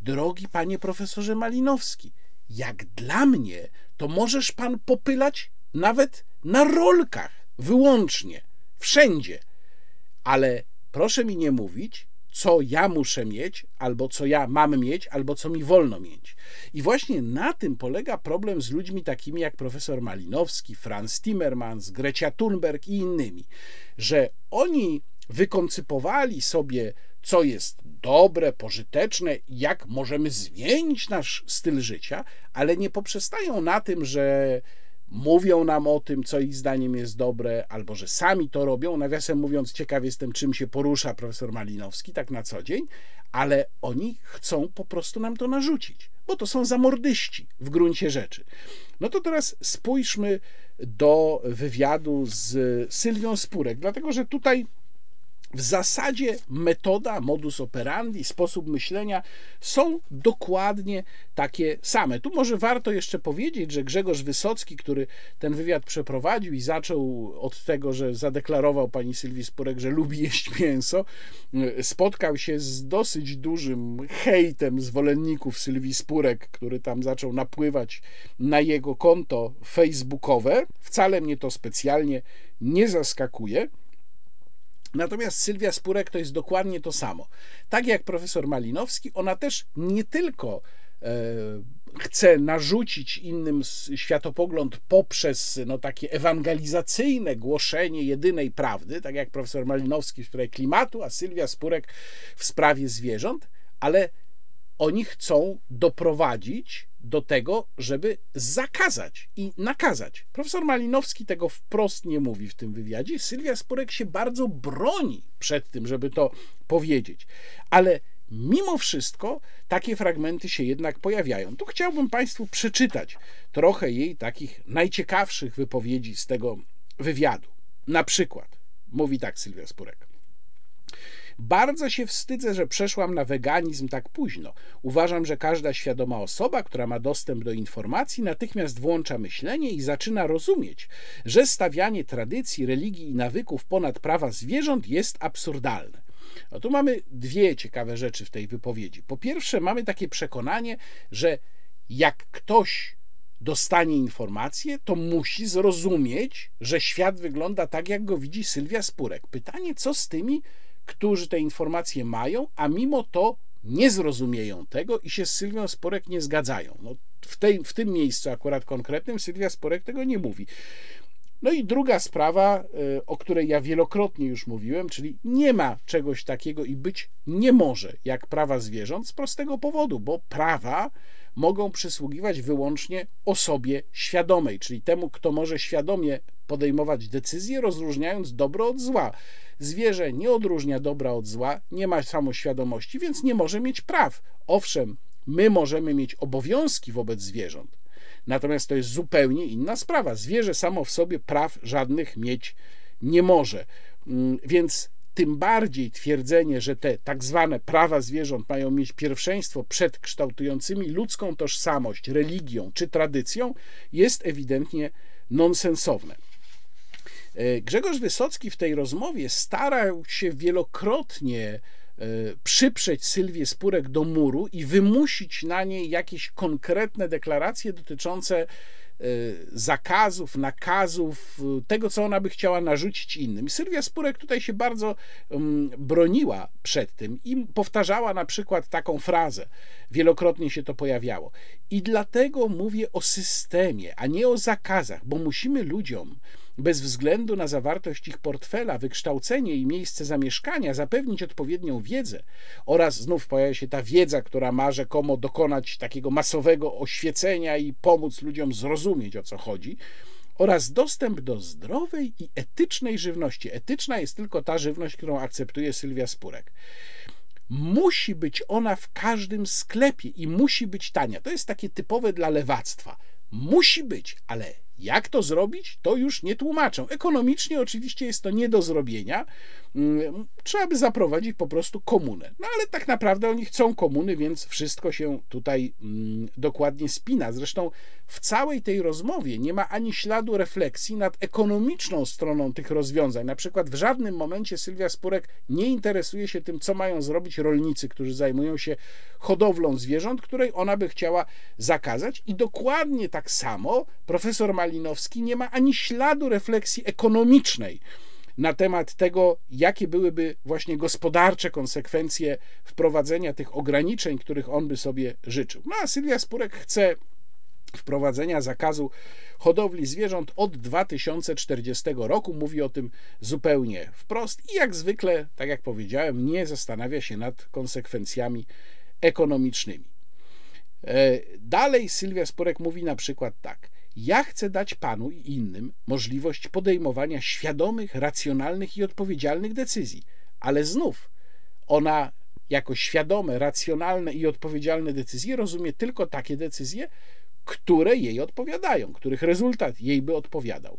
[SPEAKER 1] Drogi panie profesorze Malinowski, jak dla mnie, to możesz pan popylać nawet na rolkach, wyłącznie, wszędzie. Ale proszę mi nie mówić, co ja muszę mieć, albo co ja mam mieć, albo co mi wolno mieć. I właśnie na tym polega problem z ludźmi takimi jak profesor Malinowski, Franz Timmermans, Grecia Thunberg i innymi, że oni wykoncypowali sobie, co jest dobre, pożyteczne, jak możemy zmienić nasz styl życia, ale nie poprzestają na tym, że mówią nam o tym, co ich zdaniem jest dobre, albo że sami to robią. Nawiasem mówiąc, ciekaw jestem, czym się porusza profesor Malinowski tak na co dzień, ale oni chcą po prostu nam to narzucić, bo to są zamordyści w gruncie rzeczy. No to teraz spójrzmy do wywiadu z Sylwią Spurek, dlatego że tutaj w zasadzie metoda, modus operandi, sposób myślenia są dokładnie takie same. Tu może warto jeszcze powiedzieć, że Grzegorz Wysocki, który ten wywiad przeprowadził i zaczął od tego, że zadeklarował pani Sylwii Spurek, że lubi jeść mięso, spotkał się z dosyć dużym hejtem zwolenników Sylwii Spurek, który tam zaczął napływać na jego konto facebookowe. Wcale mnie to specjalnie nie zaskakuje. Natomiast Sylwia Spurek to jest dokładnie to samo. Tak jak profesor Malinowski, ona też nie tylko e, chce narzucić innym światopogląd poprzez no, takie ewangelizacyjne głoszenie jedynej prawdy, tak jak profesor Malinowski w sprawie klimatu, a Sylwia Spurek w sprawie zwierząt, ale oni chcą doprowadzić do tego, żeby zakazać i nakazać. Profesor Malinowski tego wprost nie mówi w tym wywiadzie. Sylwia Spurek się bardzo broni przed tym, żeby to powiedzieć. Ale mimo wszystko takie fragmenty się jednak pojawiają. Tu chciałbym Państwu przeczytać trochę jej takich najciekawszych wypowiedzi z tego wywiadu. Na przykład mówi tak Sylwia Spurek. Bardzo się wstydzę, że przeszłam na weganizm tak późno. Uważam, że każda świadoma osoba, która ma dostęp do informacji, natychmiast włącza myślenie i zaczyna rozumieć, że stawianie tradycji, religii i nawyków ponad prawa zwierząt jest absurdalne. No tu mamy dwie ciekawe rzeczy w tej wypowiedzi. Po pierwsze, mamy takie przekonanie, że jak ktoś dostanie informację, to musi zrozumieć, że świat wygląda tak, jak go widzi Sylwia Spurek. Pytanie, co z tymi którzy te informacje mają, a mimo to nie zrozumieją tego i się z Sylwią Sporek nie zgadzają. No, w, tej, w tym miejscu akurat konkretnym Sylwia Sporek tego nie mówi. No i druga sprawa, y, o której ja wielokrotnie już mówiłem, czyli nie ma czegoś takiego i być nie może jak prawa zwierząt z prostego powodu, bo prawa mogą przysługiwać wyłącznie osobie świadomej, czyli temu, kto może świadomie podejmować decyzje, rozróżniając dobro od zła. Zwierzę nie odróżnia dobra od zła, nie ma samoświadomości, więc nie może mieć praw. Owszem, my możemy mieć obowiązki wobec zwierząt, natomiast to jest zupełnie inna sprawa. Zwierzę samo w sobie praw żadnych mieć nie może. Mm, więc tym bardziej twierdzenie, że te tak zwane prawa zwierząt mają mieć pierwszeństwo przed kształtującymi ludzką tożsamość, religią czy tradycją, jest ewidentnie nonsensowne. E, Grzegorz Wysocki w tej rozmowie starał się wielokrotnie e, przyprzeć Sylwię Spurek do muru i wymusić na niej jakieś konkretne deklaracje dotyczące e, zakazów, nakazów, tego, co ona by chciała narzucić innym. Sylwia Spurek tutaj się bardzo mm, broniła przed tym i powtarzała na przykład taką frazę. Wielokrotnie się to pojawiało. I dlatego mówię o systemie, a nie o zakazach, bo musimy ludziom bez względu na zawartość ich portfela, wykształcenie i miejsce zamieszkania, zapewnić odpowiednią wiedzę oraz znów pojawia się ta wiedza, która ma rzekomo dokonać takiego masowego oświecenia i pomóc ludziom zrozumieć o co chodzi, oraz dostęp do zdrowej i etycznej żywności. Etyczna jest tylko ta żywność, którą akceptuje Sylwia Spurek. Musi być ona w każdym sklepie i musi być tania. To jest takie typowe dla lewactwa. Musi być, ale jak to zrobić, to już nie tłumaczą. Ekonomicznie oczywiście jest to nie do zrobienia. Mm, trzeba by zaprowadzić po prostu komunę. No ale tak naprawdę oni chcą komuny, więc wszystko się tutaj mm, dokładnie spina. Zresztą w całej tej rozmowie nie ma ani śladu refleksji nad ekonomiczną stroną tych rozwiązań. Na przykład w żadnym momencie Sylwia Spurek nie interesuje się tym, co mają zrobić rolnicy, którzy zajmują się hodowlą zwierząt, której ona by chciała zakazać. I dokładnie tak samo profesor Nie ma ani śladu refleksji ekonomicznej na temat tego, jakie byłyby właśnie gospodarcze konsekwencje wprowadzenia tych ograniczeń, których on by sobie życzył. No a Sylwia Spurek chce wprowadzenia zakazu hodowli zwierząt od 2040 roku. Mówi o tym zupełnie wprost i jak zwykle, tak jak powiedziałem, nie zastanawia się nad konsekwencjami ekonomicznymi. E, dalej Sylwia Sporek mówi na przykład tak. Ja chcę dać panu i innym możliwość podejmowania świadomych, racjonalnych i odpowiedzialnych decyzji, ale znów ona jako świadome, racjonalne i odpowiedzialne decyzje rozumie tylko takie decyzje, które jej odpowiadają, których rezultat jej by odpowiadał.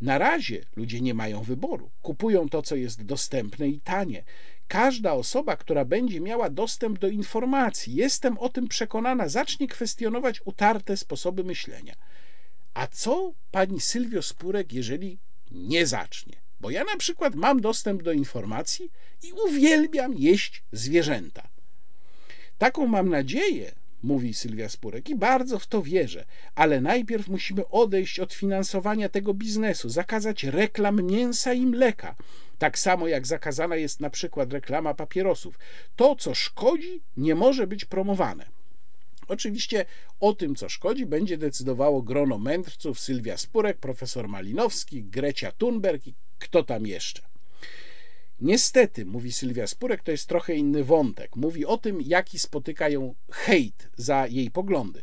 [SPEAKER 1] Na razie ludzie nie mają wyboru. Kupują to, co jest dostępne i tanie. Każda osoba, która będzie miała dostęp do informacji, jestem o tym przekonana, zacznie kwestionować utarte sposoby myślenia. A co pani Sylwio Spurek, jeżeli nie zacznie? Bo ja na przykład mam dostęp do informacji i uwielbiam jeść zwierzęta. Taką mam nadzieję, mówi Sylwia Spurek, i bardzo w to wierzę, ale najpierw musimy odejść od finansowania tego biznesu, zakazać reklam mięsa i mleka, tak samo jak zakazana jest na przykład reklama papierosów. To, co szkodzi, nie może być promowane. Oczywiście o tym, co szkodzi, będzie decydowało grono mędrców Sylwia Spurek, profesor Malinowski, Grecia Thunberg i kto tam jeszcze. Niestety, mówi Sylwia Spurek, to jest trochę inny wątek. Mówi o tym, jaki spotyka ją hejt za jej poglądy.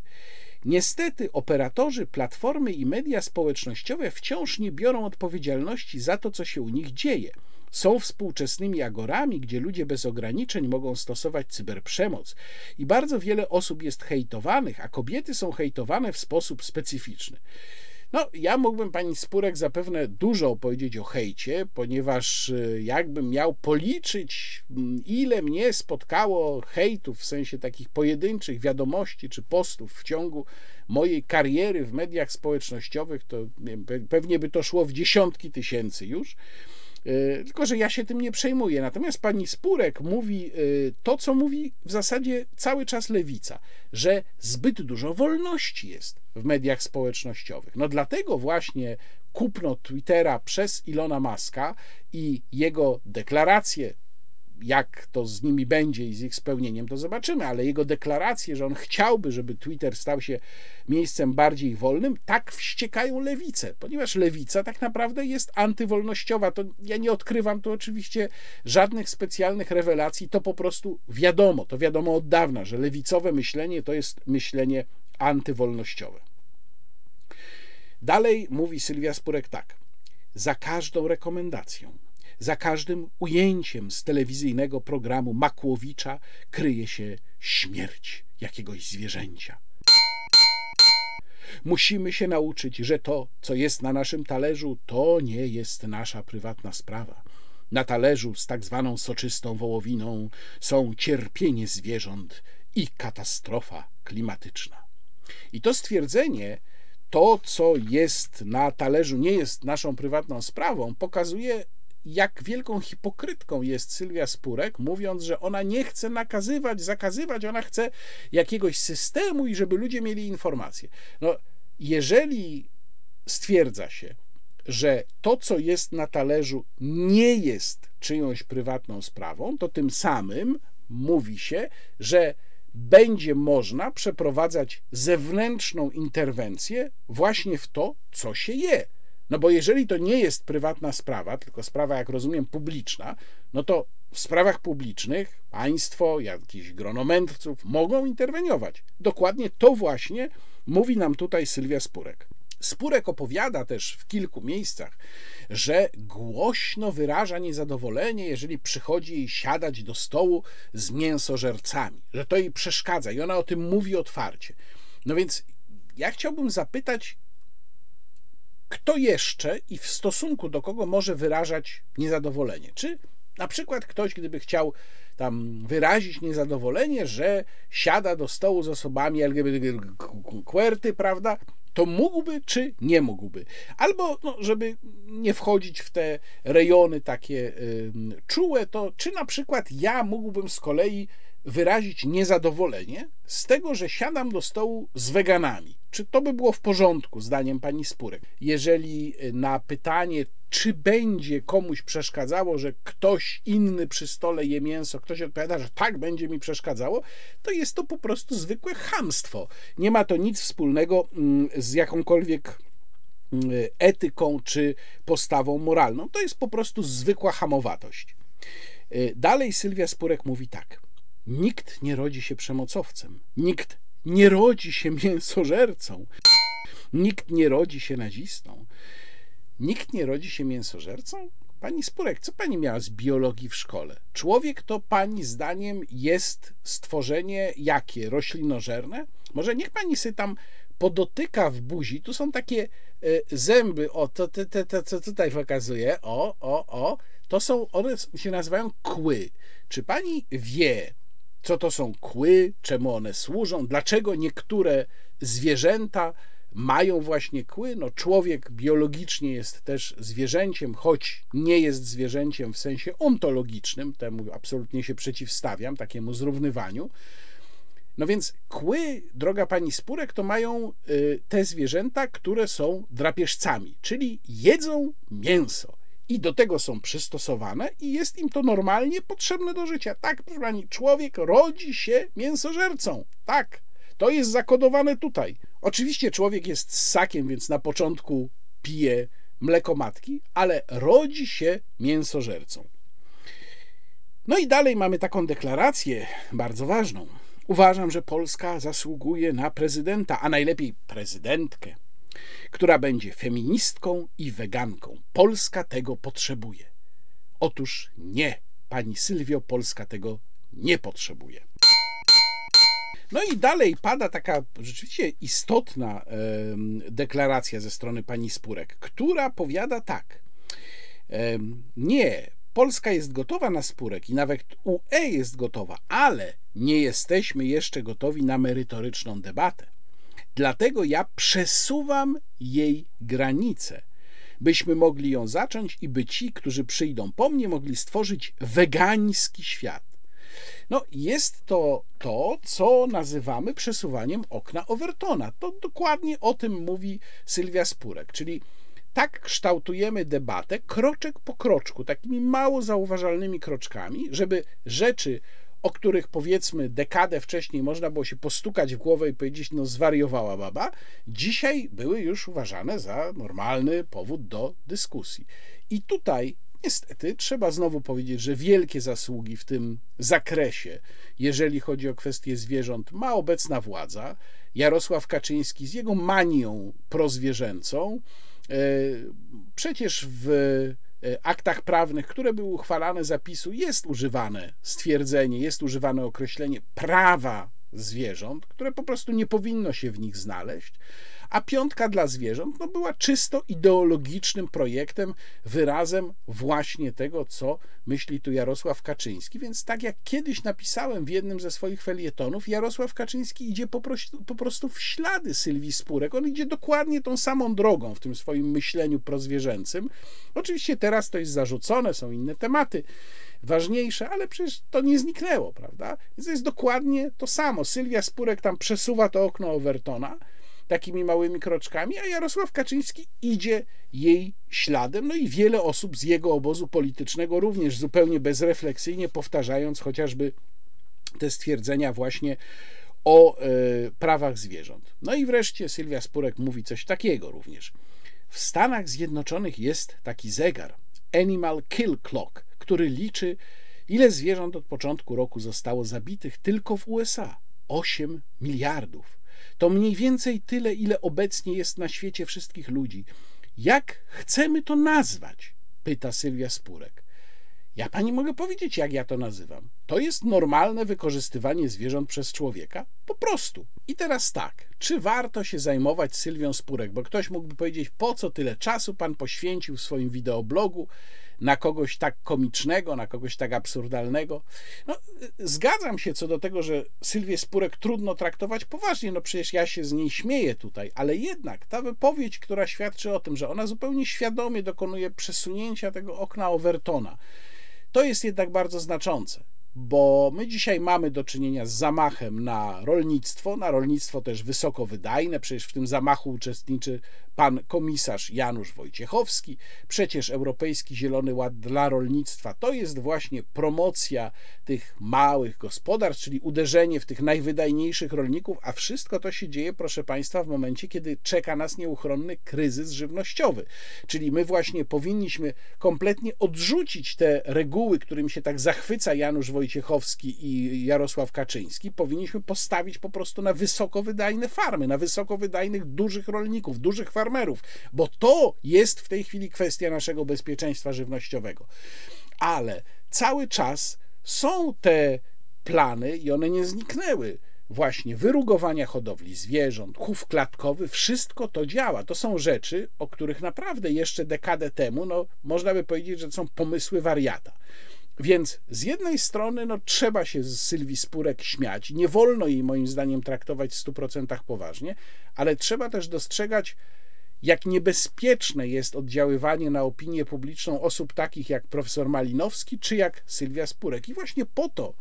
[SPEAKER 1] Niestety, operatorzy, platformy i media społecznościowe wciąż nie biorą odpowiedzialności za to, co się u nich dzieje. Są współczesnymi agorami, gdzie ludzie bez ograniczeń mogą stosować cyberprzemoc i bardzo wiele osób jest hejtowanych, a kobiety są hejtowane w sposób specyficzny. No, ja mógłbym pani Spurek zapewne dużo opowiedzieć o hejcie, ponieważ y, jakbym miał policzyć, mm, ile mnie spotkało hejtów, w sensie takich pojedynczych wiadomości czy postów w ciągu mojej kariery w mediach społecznościowych, to pewnie by to szło w dziesiątki tysięcy już. E, tylko, że ja się tym nie przejmuję. Natomiast pani Spurek mówi e, to, co mówi w zasadzie cały czas lewica, że zbyt dużo wolności jest w mediach społecznościowych. No dlatego właśnie kupno Twittera przez Ilona Maska i jego deklaracje jak to z nimi będzie i z ich spełnieniem, to zobaczymy, ale jego deklaracje, że on chciałby, żeby Twitter stał się miejscem bardziej wolnym, tak wściekają lewicę, ponieważ lewica tak naprawdę jest antywolnościowa. To ja nie odkrywam tu oczywiście żadnych specjalnych rewelacji, to po prostu wiadomo, to wiadomo od dawna, że lewicowe myślenie to jest myślenie antywolnościowe. Dalej mówi Sylwia Spurek tak. Za każdą rekomendacją, za każdym ujęciem z telewizyjnego programu Makłowicza kryje się śmierć jakiegoś zwierzęcia. Musimy się nauczyć, że to, co jest na naszym talerzu, to nie jest nasza prywatna sprawa. Na talerzu z tak zwaną soczystą wołowiną są cierpienie zwierząt i katastrofa klimatyczna. I to stwierdzenie, to co jest na talerzu, nie jest naszą prywatną sprawą, pokazuje jak wielką hipokrytką jest Sylwia Spurek, mówiąc, że ona nie chce nakazywać, zakazywać, ona chce jakiegoś systemu i żeby ludzie mieli informacje. No, jeżeli stwierdza się, że to, co jest na talerzu, nie jest czyjąś prywatną sprawą, to tym samym mówi się, że będzie można przeprowadzać zewnętrzną interwencję właśnie w to, co się je. No bo jeżeli to nie jest prywatna sprawa, tylko sprawa, jak rozumiem, publiczna, no to w sprawach publicznych państwo, jakiś gronomędrców mogą interweniować. Dokładnie to właśnie mówi nam tutaj Sylwia Spurek. Spurek opowiada też w kilku miejscach, że głośno wyraża niezadowolenie, jeżeli przychodzi jej siadać do stołu z mięsożercami, że to jej przeszkadza i ona o tym mówi otwarcie. No więc ja chciałbym zapytać, kto jeszcze i w stosunku do kogo może wyrażać niezadowolenie? Czy na przykład ktoś, gdyby chciał tam wyrazić niezadowolenie, że siada do stołu z osobami LGBTQ, prawda? To mógłby, czy nie mógłby? Albo, no, żeby nie wchodzić w te rejony takie y, czułe, to czy na przykład ja mógłbym z kolei wyrazić niezadowolenie z tego, że siadam do stołu z weganami. Czy to by było w porządku, zdaniem pani Spurek? Jeżeli na pytanie, czy będzie komuś przeszkadzało, że ktoś inny przy stole je mięso, ktoś odpowiada, że tak będzie mi przeszkadzało, to jest to po prostu zwykłe chamstwo. Nie ma to nic wspólnego mm, z jakąkolwiek mm, etyką czy postawą moralną. To jest po prostu zwykła hamowatość. Y, dalej Sylwia Spurek mówi tak. Nikt nie rodzi się przemocowcem. Nikt nie rodzi się mięsożercą. Nikt nie rodzi się nazistą. Nikt nie rodzi się mięsożercą? Pani Spurek, co pani miała z biologii w szkole? Człowiek to pani zdaniem jest stworzenie jakie? Roślinożerne? Może niech pani sobie tam podotyka w buzi. Tu są takie y, zęby, o, to, to, to, to co tutaj pokazuje, o, o, o. To są, one się nazywają kły. Czy pani wie, co to są kły, czemu one służą, dlaczego niektóre zwierzęta mają właśnie kły. No, człowiek biologicznie jest też zwierzęciem, choć nie jest zwierzęciem w sensie ontologicznym, temu absolutnie się przeciwstawiam, takiemu zrównywaniu. No więc kły, droga pani Spurek, to mają y, te zwierzęta, które są drapieżcami, czyli jedzą mięso. I do tego są przystosowane, i jest im to normalnie potrzebne do życia. Tak, proszę pani, człowiek rodzi się mięsożercą. Tak, to jest zakodowane tutaj. Oczywiście człowiek jest ssakiem, więc na początku pije mleko matki, ale rodzi się mięsożercą. No i dalej mamy taką deklarację bardzo ważną. Uważam, że Polska zasługuje na prezydenta, a najlepiej prezydentkę, która będzie feministką i weganką. Polska tego potrzebuje. Otóż nie, pani Sylwio, Polska tego nie potrzebuje. No i dalej pada taka rzeczywiście istotna deklaracja ze strony pani Spurek, która powiada tak. Nie, Polska jest gotowa na spórek i nawet UE jest gotowa, ale nie jesteśmy jeszcze gotowi na merytoryczną debatę. Dlatego ja przesuwam jej granice, byśmy mogli ją zacząć i by ci, którzy przyjdą po mnie, mogli stworzyć wegański świat. No, jest to to, co nazywamy przesuwaniem okna Overtona. To dokładnie o tym mówi Sylwia Spurek, czyli tak kształtujemy debatę kroczek po kroczku, takimi mało zauważalnymi kroczkami, żeby rzeczy, o których powiedzmy dekadę wcześniej można było się postukać w głowę i powiedzieć, no zwariowała baba, dzisiaj były już uważane za normalny powód do dyskusji. I tutaj Niestety, trzeba znowu powiedzieć, że wielkie zasługi w tym zakresie, jeżeli chodzi o kwestie zwierząt, ma obecna władza. Jarosław Kaczyński z jego manią prozwierzęcą, e, przecież w aktach prawnych, które były uchwalane zapisu, jest używane stwierdzenie, jest używane określenie prawa zwierząt, które po prostu nie powinno się w nich znaleźć, a piątka dla zwierząt no, była czysto ideologicznym projektem, wyrazem właśnie tego, co myśli tu Jarosław Kaczyński. Więc tak jak kiedyś napisałem w jednym ze swoich felietonów, Jarosław Kaczyński idzie po prostu, po prostu w ślady Sylwii Spurek. On idzie dokładnie tą samą drogą w tym swoim myśleniu prozwierzęcym. Oczywiście teraz to jest zarzucone, są inne tematy ważniejsze, ale przecież to nie zniknęło, prawda? Więc to jest dokładnie to samo. Sylwia Spurek tam przesuwa to okno Overtona, takimi małymi kroczkami, a Jarosław Kaczyński idzie jej śladem. No i wiele osób z jego obozu politycznego również zupełnie bezrefleksyjnie powtarzając chociażby te stwierdzenia właśnie o e, prawach zwierząt. No i wreszcie Sylwia Spurek mówi coś takiego również. W Stanach Zjednoczonych jest taki zegar Animal Kill Clock, który liczy, ile zwierząt od początku roku zostało zabitych tylko w USA. 8 miliardów. To mniej więcej tyle, ile obecnie jest na świecie wszystkich ludzi. Jak chcemy to nazwać? pyta Sylwia Spurek. Ja pani mogę powiedzieć, jak ja to nazywam. To jest normalne wykorzystywanie zwierząt przez człowieka? Po prostu. I teraz tak, czy warto się zajmować Sylwią Spurek? Bo ktoś mógłby powiedzieć, po co tyle czasu pan poświęcił w swoim wideoblogu na kogoś tak komicznego, na kogoś tak absurdalnego. No, zgadzam się co do tego, że Sylwię Spurek trudno traktować poważnie, no przecież ja się z niej śmieję tutaj, ale jednak ta wypowiedź, która świadczy o tym, że ona zupełnie świadomie dokonuje przesunięcia tego okna Overtona, to jest jednak bardzo znaczące bo my dzisiaj mamy do czynienia z zamachem na rolnictwo, na rolnictwo też wysoko wydajne, przecież w tym zamachu uczestniczy pan komisarz Janusz Wojciechowski. Przecież Europejski Zielony Ład dla rolnictwa to jest właśnie promocja tych małych gospodarstw, czyli uderzenie w tych najwydajniejszych rolników, a wszystko to się dzieje, proszę państwa, w momencie, kiedy czeka nas nieuchronny kryzys żywnościowy. Czyli my właśnie powinniśmy kompletnie odrzucić te reguły, którym się tak zachwyca Janusz Wojciechowski, Wojciechowski i Jarosław Kaczyński, powinniśmy postawić po prostu na wysokowydajne farmy, na wysokowydajnych dużych rolników, dużych farmerów, bo to jest w tej chwili kwestia naszego bezpieczeństwa żywnościowego. Ale cały czas są te plany i one nie zniknęły właśnie wyrugowania hodowli zwierząt, chów klatkowy, wszystko to działa. To są rzeczy, o których naprawdę jeszcze dekadę temu, no, można by powiedzieć, że to są pomysły wariata. Więc z jednej strony no, trzeba się z Sylwii Spurek śmiać, nie wolno jej moim zdaniem traktować w 100% poważnie, ale trzeba też dostrzegać, jak niebezpieczne jest oddziaływanie na opinię publiczną osób takich jak profesor Malinowski czy jak Sylwia Spurek. I właśnie po to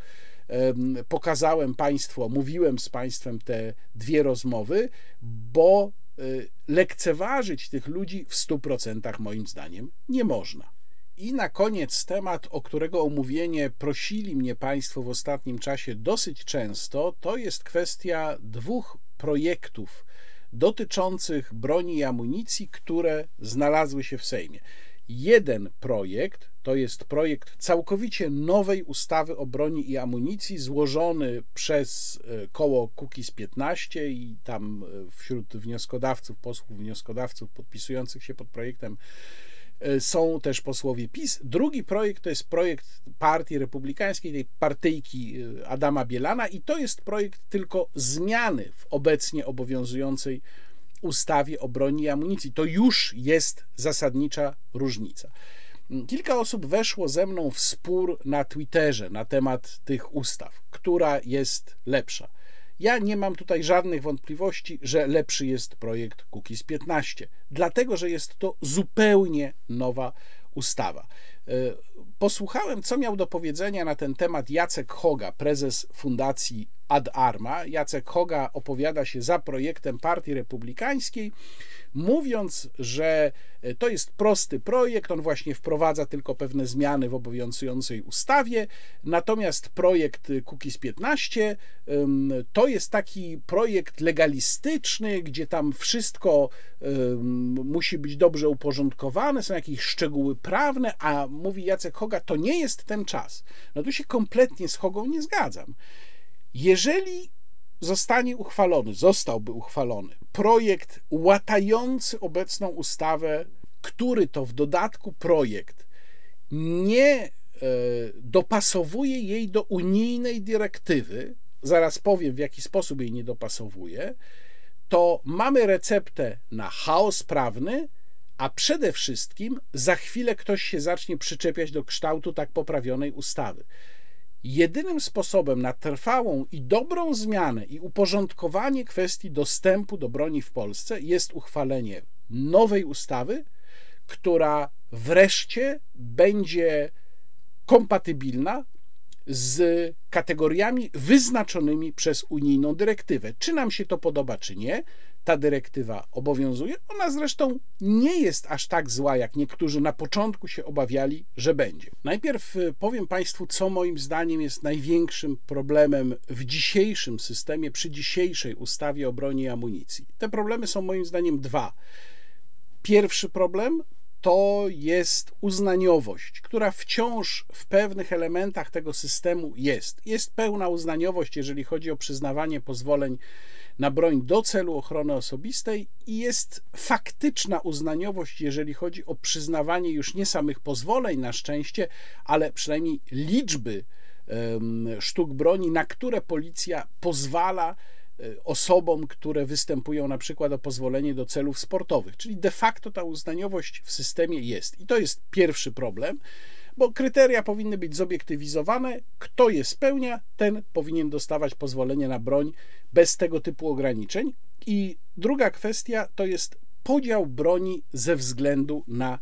[SPEAKER 1] pokazałem Państwu, mówiłem z Państwem te dwie rozmowy, bo y, lekceważyć tych ludzi w 100% moim zdaniem nie można. I na koniec temat, o którego omówienie prosili mnie Państwo w ostatnim czasie dosyć często, to jest kwestia dwóch projektów dotyczących broni i amunicji, które znalazły się w Sejmie. Jeden projekt to jest projekt całkowicie nowej ustawy o broni i amunicji, złożony przez e, koło Kukiz 15 i tam e, wśród wnioskodawców, posłów wnioskodawców podpisujących się pod projektem są też posłowie PiS. Drugi projekt to jest projekt Partii Republikańskiej, tej partyjki Adama Bielana i to jest projekt tylko zmiany w obecnie obowiązującej ustawie o broni i amunicji. To już jest zasadnicza różnica. Kilka osób weszło ze mną w spór na Twitterze na temat tych ustaw, która jest lepsza. Ja nie mam tutaj żadnych wątpliwości, że lepszy jest projekt Cookies 15, dlatego że jest to zupełnie nowa ustawa. E, posłuchałem, co miał do powiedzenia na ten temat Jacek Hoga, prezes Fundacji Ad Arma. Jacek Hoga opowiada się za projektem Partii Republikańskiej, mówiąc, że e, to jest prosty projekt, on właśnie wprowadza tylko pewne zmiany w obowiązującej ustawie, natomiast projekt Cookies 15 to jest taki projekt legalistyczny, gdzie tam wszystko musi być dobrze uporządkowane, są jakieś szczegóły prawne, a mówi Jacek Hoga, to nie jest ten czas. No tu się kompletnie z Hogą nie zgadzam. Jeżeli zostanie uchwalony, zostałby uchwalony projekt łatający obecną ustawę, który to w dodatku projekt nie e, dopasowuje jej do unijnej dyrektywy, zaraz powiem w jaki sposób jej nie dopasowuje, to mamy receptę na chaos prawny, a przede wszystkim za chwilę ktoś się zacznie przyczepiać do kształtu tak poprawionej ustawy. Jedynym sposobem na trwałą i dobrą zmianę i uporządkowanie kwestii dostępu do broni w Polsce jest uchwalenie nowej ustawy, która wreszcie będzie kompatybilna z kategoriami wyznaczonymi przez unijną dyrektywę. Czy nam się to podoba, czy nie, ta dyrektywa obowiązuje. Ona zresztą nie jest aż tak zła, jak niektórzy na początku się obawiali, że będzie. Najpierw y, powiem Państwu, co moim zdaniem jest największym problemem w dzisiejszym systemie, przy dzisiejszej ustawie o broni i amunicji. Te problemy są moim zdaniem dwa. Pierwszy problem to jest uznaniowość, która wciąż w pewnych elementach tego systemu jest. Jest pełna uznaniowość, jeżeli chodzi o przyznawanie pozwoleń na broń do celu ochrony osobistej i jest faktyczna uznaniowość, jeżeli chodzi o przyznawanie już nie samych pozwoleń na szczęście, ale przynajmniej liczby sztuk broni, na które policja pozwala e, osobom, które występują na przykład o pozwolenie do celów sportowych. Czyli de facto ta uznaniowość w systemie jest. I to jest pierwszy problem bo kryteria powinny być zobiektywizowane. Kto je spełnia, ten powinien dostawać pozwolenie na broń bez tego typu ograniczeń. I druga kwestia to jest podział broni ze względu na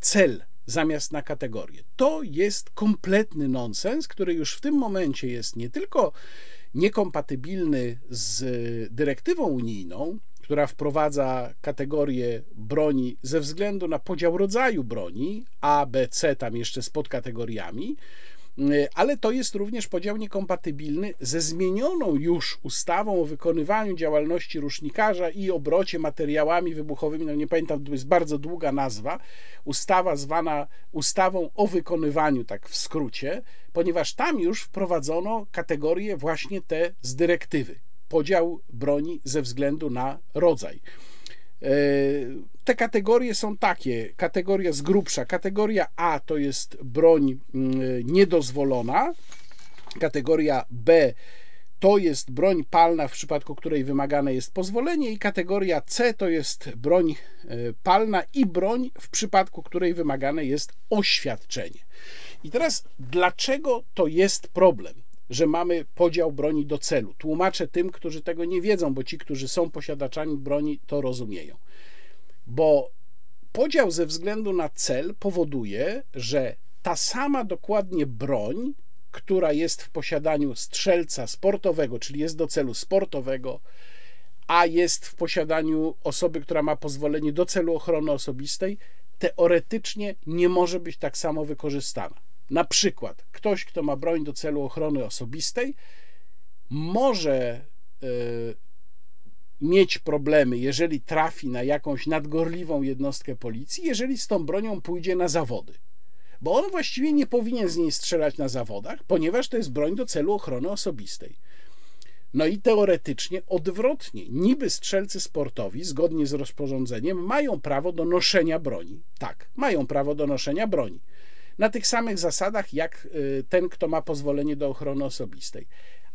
[SPEAKER 1] cel zamiast na kategorię. To jest kompletny nonsens, który już w tym momencie jest nie tylko niekompatybilny z dyrektywą unijną, która wprowadza kategorię broni ze względu na podział rodzaju broni, A, B, C, tam jeszcze z podkategoriami, y, ale to jest również podział niekompatybilny ze zmienioną już ustawą o wykonywaniu działalności rusznikarza i obrocie materiałami wybuchowymi. No nie pamiętam, to jest bardzo długa nazwa. Ustawa zwana ustawą o wykonywaniu, tak w skrócie, ponieważ tam już wprowadzono kategorie właśnie te z dyrektywy podział broni ze względu na rodzaj. E, te kategorie są takie: kategoria z grubsza. Kategoria A to jest broń mm, niedozwolona, kategoria B to jest broń palna, w przypadku której wymagane jest pozwolenie, i kategoria C to jest broń e, palna i broń, w przypadku której wymagane jest oświadczenie. I teraz, dlaczego to jest problem? Że mamy podział broni do celu. Tłumaczę tym, którzy tego nie wiedzą, bo ci, którzy są posiadaczami broni, to rozumieją. Bo podział ze względu na cel powoduje, że ta sama dokładnie broń, która jest w posiadaniu strzelca sportowego, czyli jest do celu sportowego, a jest w posiadaniu osoby, która ma pozwolenie do celu ochrony osobistej, teoretycznie nie może być tak samo wykorzystana. Na przykład ktoś, kto ma broń do celu ochrony osobistej, może y, mieć problemy, jeżeli trafi na jakąś nadgorliwą jednostkę policji, jeżeli z tą bronią pójdzie na zawody. Bo on właściwie nie powinien z niej strzelać na zawodach, ponieważ to jest broń do celu ochrony osobistej. No i teoretycznie odwrotnie, niby strzelcy sportowi, zgodnie z rozporządzeniem, mają prawo do noszenia broni. Tak, mają prawo do noszenia broni na tych samych zasadach jak y, ten, kto ma pozwolenie do ochrony osobistej.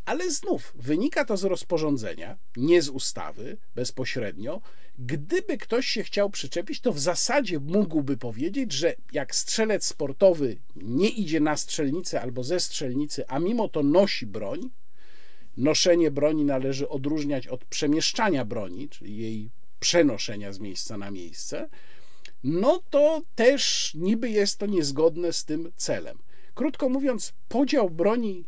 [SPEAKER 1] Ale znów wynika to z rozporządzenia, nie z ustawy bezpośrednio. Gdyby ktoś się chciał przyczepić, to w zasadzie mógłby powiedzieć, że jak strzelec sportowy nie idzie na strzelnicę albo ze strzelnicy, a mimo to nosi broń, noszenie broni należy odróżniać od przemieszczania broni, czyli jej przenoszenia z miejsca na miejsce no to też niby jest to niezgodne z tym celem. Krótko mówiąc, podział broni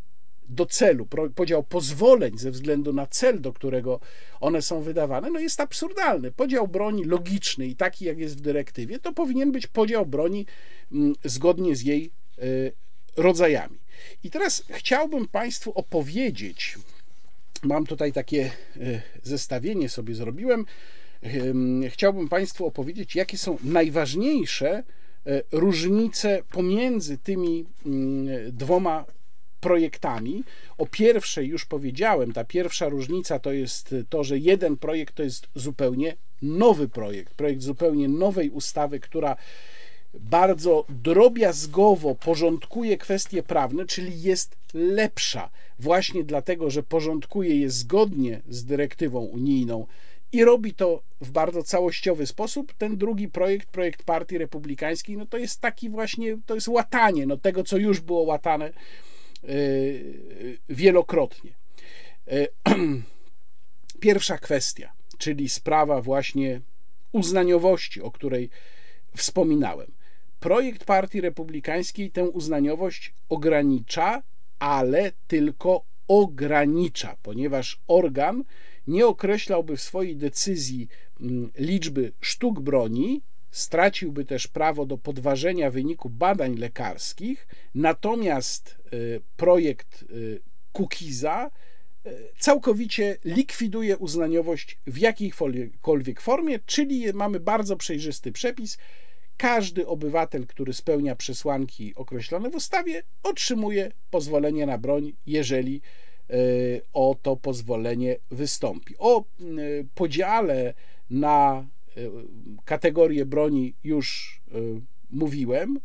[SPEAKER 1] do celu, podział pozwoleń ze względu na cel, do którego one są wydawane, no jest absurdalny. Podział broni logiczny i taki, jak jest w dyrektywie, to powinien być podział broni mm, zgodnie z jej y, rodzajami. I teraz chciałbym Państwu opowiedzieć, mam tutaj takie y, zestawienie sobie zrobiłem, chciałbym Państwu opowiedzieć, jakie są najważniejsze e, różnice pomiędzy tymi mm, dwoma projektami. O pierwszej już powiedziałem, ta pierwsza różnica to jest to, że jeden projekt to jest zupełnie nowy projekt, projekt zupełnie nowej ustawy, która bardzo drobiazgowo porządkuje kwestie prawne, czyli jest lepsza, właśnie dlatego, że porządkuje je zgodnie z dyrektywą unijną i robi to w bardzo całościowy sposób. Ten drugi projekt, projekt Partii Republikańskiej, no to jest taki właśnie, to jest łatanie no tego, co już było łatane yy, wielokrotnie. Yy, pierwsza kwestia, czyli sprawa właśnie uznaniowości, o której wspominałem. Projekt Partii Republikańskiej tę uznaniowość ogranicza, ale tylko ogranicza, ponieważ organ nie określałby w swojej decyzji mm, liczby sztuk broni, straciłby też prawo do podważenia wyniku badań lekarskich, natomiast y, projekt Kukiza y, całkowicie likwiduje uznaniowość w jakiejkolwiek formie, czyli mamy bardzo przejrzysty przepis. Każdy obywatel, który spełnia przesłanki określone w ustawie, otrzymuje pozwolenie na broń, jeżeli Y, o to pozwolenie wystąpi. O y, podziale na y, kategorie broni już mówiłem.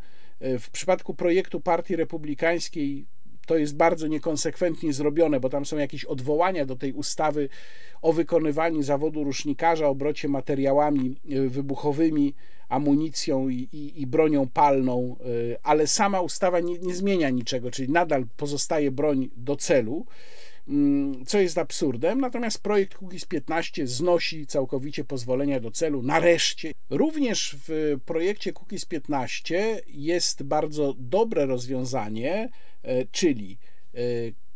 [SPEAKER 1] W przypadku projektu Partii Republikańskiej to jest bardzo niekonsekwentnie zrobione, bo tam są jakieś odwołania do tej ustawy o wykonywaniu zawodu rusznikarza, obrocie materiałami wybuchowymi, amunicją i, i, i bronią palną, ale sama ustawa nie, nie zmienia niczego, czyli nadal pozostaje broń do celu. Mm, co jest absurdem. Natomiast projekt Kukiz 15 znosi całkowicie pozwolenia do celu nareszcie. Również w projekcie Kukiz 15 jest bardzo dobre rozwiązanie, e, czyli e,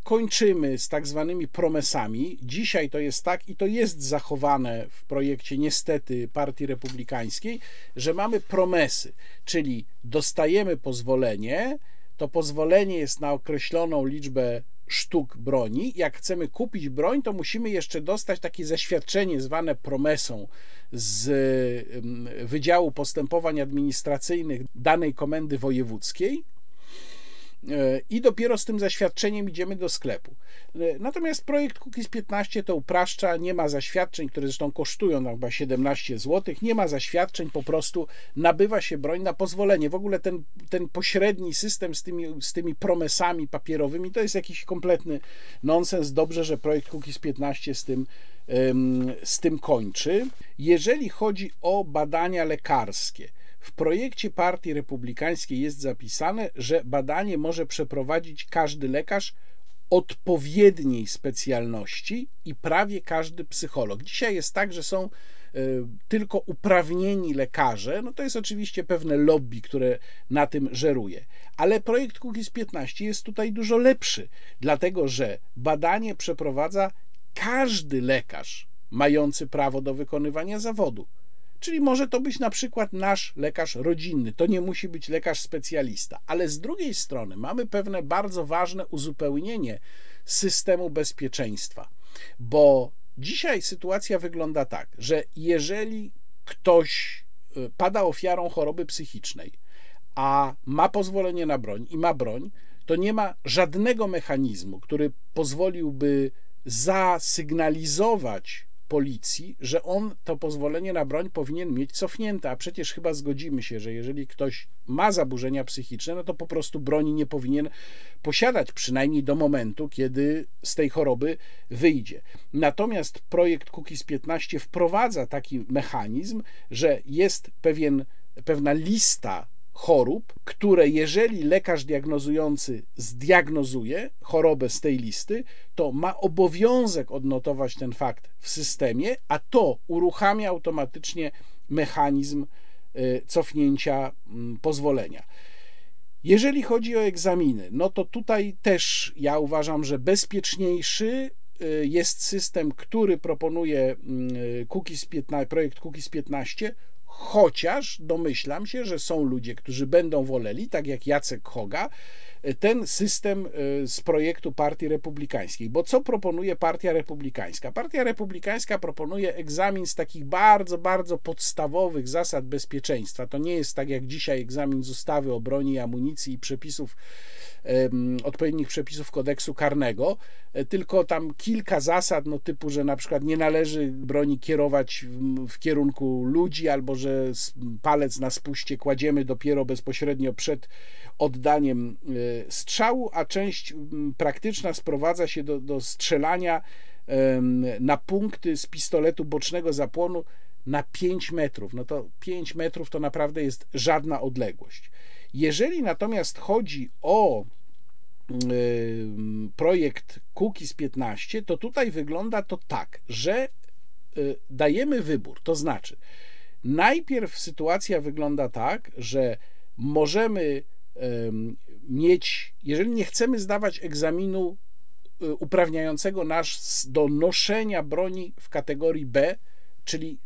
[SPEAKER 1] kończymy z tak zwanymi promesami. Dzisiaj to jest tak i to jest zachowane w projekcie niestety Partii Republikańskiej, że mamy promesy, czyli dostajemy pozwolenie, to pozwolenie jest na określoną liczbę sztuk broni. Jak chcemy kupić broń, to musimy jeszcze dostać takie zaświadczenie zwane promesą z Wydziału Postępowań Administracyjnych danej komendy wojewódzkiej i dopiero z tym zaświadczeniem idziemy do sklepu. E, natomiast projekt Cookies 15 to upraszcza, nie ma zaświadczeń, które zresztą kosztują no, chyba 17 zł, nie ma zaświadczeń, po prostu nabywa się broń na pozwolenie. W ogóle ten, ten pośredni system z tymi, z tymi promesami papierowymi to jest jakiś kompletny nonsens. Dobrze, że projekt Cookies 15 z tym z tym kończy. Jeżeli chodzi o badania lekarskie, w projekcie Partii Republikańskiej jest zapisane, że badanie może przeprowadzić każdy lekarz odpowiedniej specjalności i prawie każdy psycholog. Dzisiaj jest tak, że są e, tylko uprawnieni lekarze, no to jest oczywiście pewne lobby, które na tym żeruje. Ale projekt Kukiz 15 jest tutaj dużo lepszy, dlatego że badanie przeprowadza każdy lekarz mający prawo do wykonywania zawodu. Czyli może to być na przykład nasz lekarz rodzinny, to nie musi być lekarz specjalista, ale z drugiej strony mamy pewne bardzo ważne uzupełnienie systemu bezpieczeństwa, bo dzisiaj sytuacja wygląda tak, że jeżeli ktoś y, pada ofiarą choroby psychicznej, a ma pozwolenie na broń i ma broń, to nie ma żadnego mechanizmu, który pozwoliłby zasygnalizować policji, że on to pozwolenie na broń powinien mieć cofnięte, a przecież chyba zgodzimy się, że jeżeli ktoś ma zaburzenia psychiczne, no to po prostu broni nie powinien posiadać, przynajmniej do momentu, kiedy z tej choroby wyjdzie. Natomiast projekt Cookies 15 wprowadza taki mechanizm, że jest pewien, pewna lista chorób, które jeżeli lekarz diagnozujący zdiagnozuje chorobę z tej listy, to ma obowiązek odnotować ten fakt w systemie, a to uruchamia automatycznie mechanizm y, cofnięcia mm, pozwolenia. Jeżeli chodzi o egzaminy, no to tutaj też ja uważam, że bezpieczniejszy y, jest system, który proponuje mm, Cookies 15, projekt Cookies 15, chociaż domyślam się, że są ludzie, którzy będą woleli, tak jak Jacek Hoga, ten system e, z projektu Partii Republikańskiej. Bo co proponuje Partia Republikańska? Partia Republikańska proponuje egzamin z takich bardzo, bardzo podstawowych zasad bezpieczeństwa. To nie jest tak jak dzisiaj egzamin z ustawy o broni i amunicji i przepisów, odpowiednich przepisów kodeksu karnego, e, tylko tam kilka zasad, no typu, że na przykład nie należy broni kierować w, w kierunku ludzi, albo że palec na spuście kładziemy dopiero bezpośrednio przed oddaniem e, strzału, a część praktyczna sprowadza się do, do strzelania na punkty z pistoletu bocznego zapłonu na 5 metrów. No to 5 metrów to naprawdę jest żadna odległość. Jeżeli natomiast chodzi o projekt Cookies 15, to tutaj wygląda to tak, że y, dajemy wybór, to znaczy najpierw sytuacja wygląda tak, że możemy mieć, jeżeli nie chcemy zdawać egzaminu y, uprawniającego nas do noszenia broni w kategorii B, czyli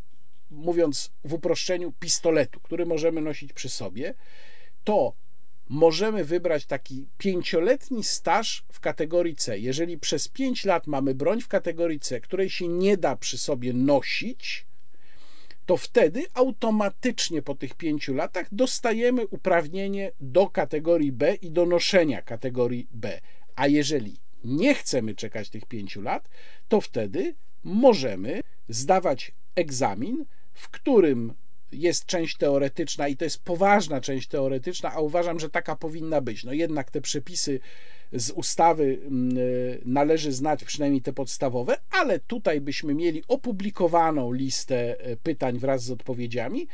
[SPEAKER 1] mówiąc w uproszczeniu pistoletu, który możemy nosić przy sobie, to możemy wybrać taki pięcioletni staż w kategorii C. Jeżeli przez pięć lat mamy broń w kategorii C, której się nie da przy sobie nosić, to wtedy automatycznie po tych pięciu latach dostajemy uprawnienie do kategorii B i do noszenia kategorii B. A jeżeli nie chcemy czekać tych pięciu lat, to wtedy możemy zdawać egzamin, w którym jest część teoretyczna i to jest poważna część teoretyczna, a uważam, że taka powinna być. No jednak te przepisy z ustawy mm, y, należy znać przynajmniej te podstawowe, ale tutaj byśmy mieli opublikowaną listę y, pytań wraz z odpowiedziami.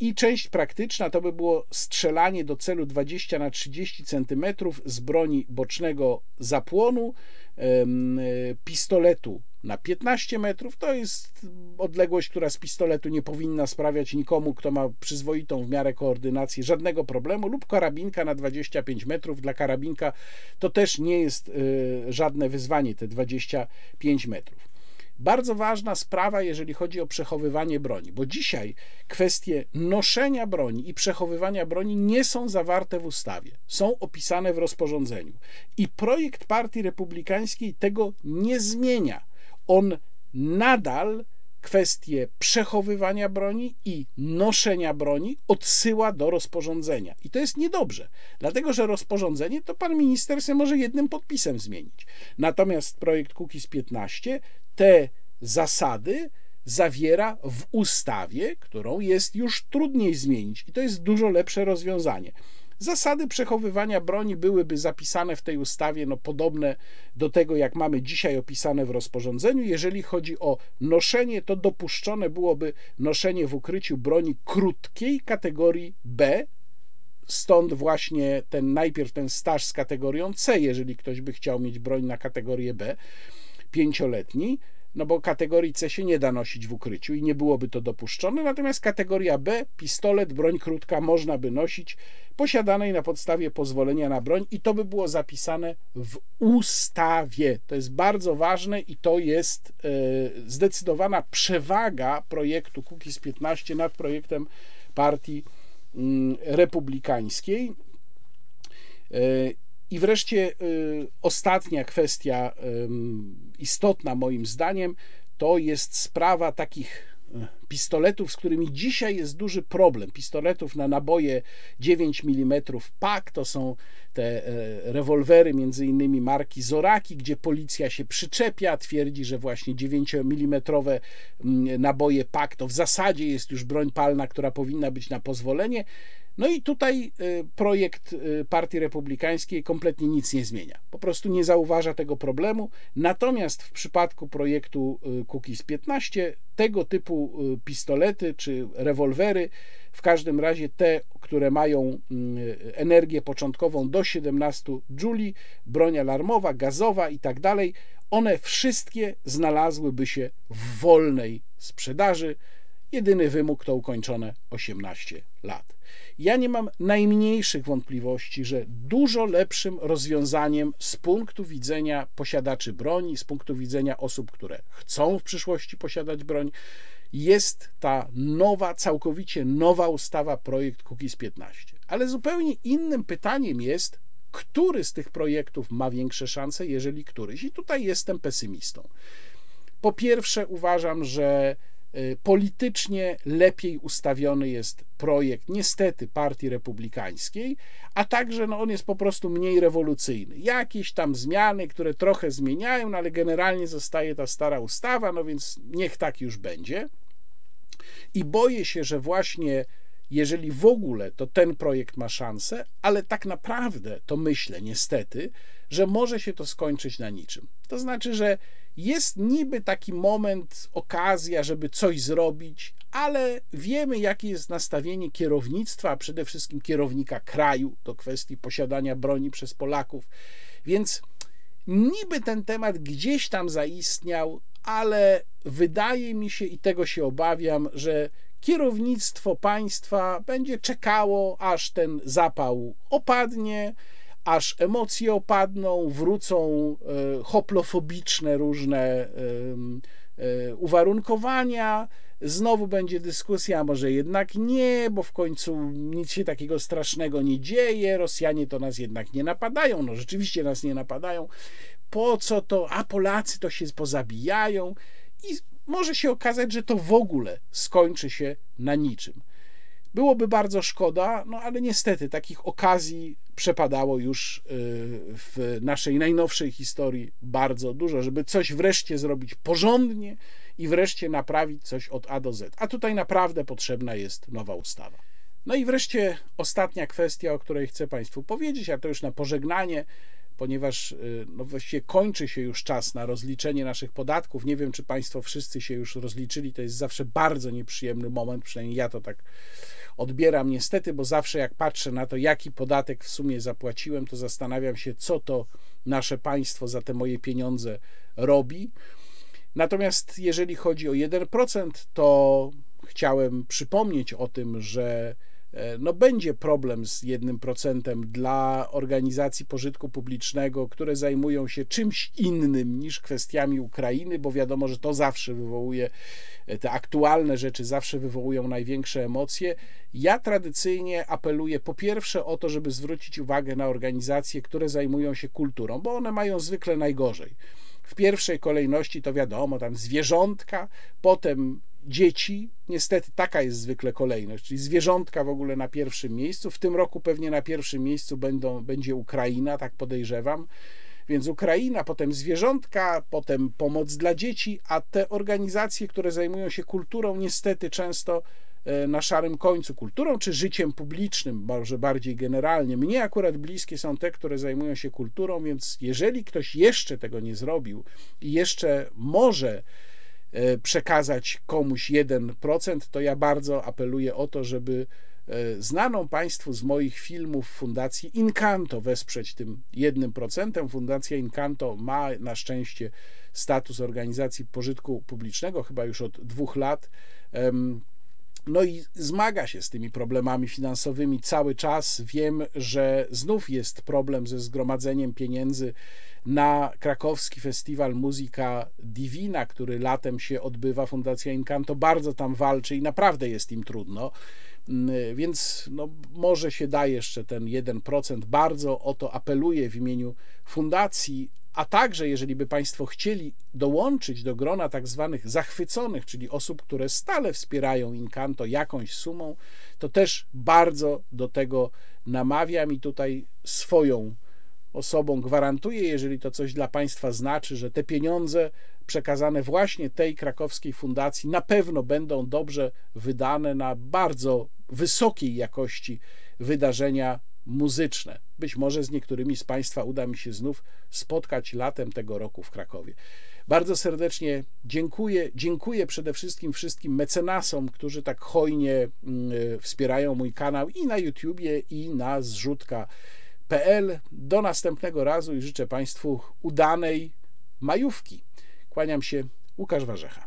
[SPEAKER 1] I część praktyczna to by było strzelanie do celu 20 na 30 cm z broni bocznego zapłonu, y, pistoletu na 15 metrów. To jest odległość, która z pistoletu nie powinna sprawiać nikomu, kto ma przyzwoitą w miarę koordynację, żadnego problemu, lub karabinka na 25 metrów. Dla karabinka to też nie jest y, żadne wyzwanie, te 25 metrów. Bardzo ważna sprawa, jeżeli chodzi o przechowywanie broni, bo dzisiaj kwestie noszenia broni i przechowywania broni nie są zawarte w ustawie, są opisane w rozporządzeniu. I projekt Partii Republikańskiej tego nie zmienia. On nadal kwestię przechowywania broni i noszenia broni odsyła do rozporządzenia. I to jest niedobrze, dlatego że rozporządzenie to pan minister sobie może jednym podpisem zmienić. Natomiast projekt Kukiz 15 te zasady zawiera w ustawie, którą jest już trudniej zmienić i to jest dużo lepsze rozwiązanie. Zasady przechowywania broni byłyby zapisane w tej ustawie, no podobne do tego, jak mamy dzisiaj opisane w rozporządzeniu. Jeżeli chodzi o noszenie, to dopuszczone byłoby noszenie w ukryciu broni krótkiej kategorii B. Stąd właśnie ten najpierw ten staż z kategorią C, jeżeli ktoś by chciał mieć broń na kategorię B, pięcioletni no bo kategorii C się nie da nosić w ukryciu i nie byłoby to dopuszczone, natomiast kategoria B, pistolet, broń krótka można by nosić posiadanej na podstawie pozwolenia na broń i to by było zapisane w ustawie. To jest bardzo ważne i to jest e, zdecydowana przewaga projektu Kukiz 15 nad projektem partii mm, republikańskiej. E, I wreszcie y, ostatnia kwestia istotna moim zdaniem, to jest sprawa takich e, pistoletów, z którymi dzisiaj jest duży problem. Pistoletów na naboje 9 mm PAK to są te e, rewolwery, między innymi marki Zoraki, gdzie policja się przyczepia, twierdzi, że właśnie 9 mm naboje PAK to w zasadzie jest już broń palna, która powinna być na pozwolenie. No i tutaj y, projekt y, Partii Republikańskiej kompletnie nic nie zmienia. Po prostu nie zauważa tego problemu. Natomiast w przypadku projektu y, Cookies 15 tego typu pistolety czy rewolwery, w każdym razie te, które mają energię początkową do 17 Joule, broń alarmowa, gazowa i tak dalej, one wszystkie znalazłyby się w wolnej sprzedaży. Jedyny wymóg to ukończone 18 lat. Ja nie mam najmniejszych wątpliwości, że dużo lepszym rozwiązaniem z punktu widzenia posiadaczy broni, z punktu widzenia osób, które chcą w przyszłości posiadać broń, jest ta nowa, całkowicie nowa ustawa, projekt Kukiz 15. Ale zupełnie innym pytaniem jest, który z tych projektów ma większe szanse, jeżeli któryś. I tutaj jestem pesymistą. Po pierwsze, uważam, że politycznie lepiej ustawiony jest projekt, niestety, Partii Republikańskiej, a także no, on jest po prostu mniej rewolucyjny. Jakieś tam zmiany, które trochę zmieniają, no, ale generalnie zostaje ta stara ustawa, no więc niech tak już będzie. I boję się, że właśnie jeżeli w ogóle, to ten projekt ma szansę, ale tak naprawdę to myślę, niestety, że może się to skończyć na niczym. To znaczy, że jest niby taki moment, okazja, żeby coś zrobić, ale wiemy, jakie jest nastawienie kierownictwa, a przede wszystkim kierownika kraju do kwestii posiadania broni przez Polaków. Więc niby ten temat gdzieś tam zaistniał, ale wydaje mi się i tego się obawiam, że kierownictwo państwa będzie czekało, aż ten zapał opadnie aż emocje opadną, wrócą e, hoplofobiczne różne e, uwarunkowania, znowu będzie dyskusja, może jednak nie, bo w końcu nic się takiego strasznego nie dzieje, Rosjanie to nas jednak nie napadają, no rzeczywiście nas nie napadają, po co to, a Polacy to się pozabijają. I może się okazać, że to w ogóle skończy się na niczym. Byłoby bardzo szkoda, no ale niestety takich okazji przepadało już y, w naszej najnowszej historii bardzo dużo, żeby coś wreszcie zrobić porządnie i wreszcie naprawić coś od A do Z. A tutaj naprawdę potrzebna jest nowa ustawa. No i wreszcie ostatnia kwestia, o której chcę Państwu powiedzieć, a to już na pożegnanie, ponieważ y, no właściwie kończy się już czas na rozliczenie naszych podatków. Nie wiem, czy Państwo wszyscy się już rozliczyli. To jest zawsze bardzo nieprzyjemny moment, przynajmniej ja to tak odbieram niestety, bo zawsze jak patrzę na to, jaki podatek w sumie zapłaciłem, to zastanawiam się, co to nasze państwo za te moje pieniądze robi. Natomiast jeżeli chodzi o 1%, to chciałem przypomnieć o tym, że no będzie problem z jednym procentem dla organizacji pożytku publicznego, które zajmują się czymś innym niż kwestiami Ukrainy, bo wiadomo, że to zawsze wywołuje, e, te aktualne rzeczy zawsze wywołują największe emocje. Ja tradycyjnie apeluję po pierwsze o to, żeby zwrócić uwagę na organizacje, które zajmują się kulturą, bo one mają zwykle najgorzej. W pierwszej kolejności to wiadomo, tam zwierzątka, potem dzieci. Niestety taka jest zwykle kolejność, czyli zwierzątka w ogóle na pierwszym miejscu. W tym roku pewnie na pierwszym miejscu będą, będzie Ukraina, tak podejrzewam. Więc Ukraina, potem zwierzątka, potem pomoc dla dzieci, a te organizacje, które zajmują się kulturą, niestety często e, na szarym końcu kulturą czy życiem publicznym, może bardziej generalnie. Mnie akurat bliskie są te, które zajmują się kulturą, więc jeżeli ktoś jeszcze tego nie zrobił i jeszcze może przekazać komuś 1%, to ja bardzo apeluję o to, żeby e, znaną Państwu z moich filmów Fundacji Incanto wesprzeć tym 1%. Fundacja Incanto ma na szczęście status organizacji pożytku publicznego chyba już od dwóch lat. No i zmaga się z tymi problemami finansowymi cały czas. Wiem, że znów jest problem ze zgromadzeniem pieniędzy na krakowski festiwal Muzyka Divina, który latem się odbywa. Fundacja Incanto bardzo tam walczy i naprawdę jest im trudno. Mm, więc no, może się da jeszcze ten 1%. Bardzo o to apeluję w imieniu fundacji, a także jeżeli by Państwo chcieli dołączyć do grona tak zwanych zachwyconych, czyli osób, które stale wspierają Incanto jakąś sumą, to też bardzo do tego namawiam i tutaj swoją osobą gwarantuję, jeżeli to coś dla Państwa znaczy, że te pieniądze przekazane właśnie tej krakowskiej fundacji na pewno będą dobrze wydane na bardzo wysokiej jakości wydarzenia muzyczne. Być może z niektórymi z Państwa uda mi się znów spotkać latem tego roku w Krakowie. Bardzo serdecznie dziękuję. Dziękuję przede wszystkim wszystkim mecenasom, którzy tak hojnie mm, wspierają mój kanał i na YouTubie, i na zrzutka.pl. Do następnego razu i życzę Państwu udanej majówki. Kłaniam się, Łukasz Warzecha.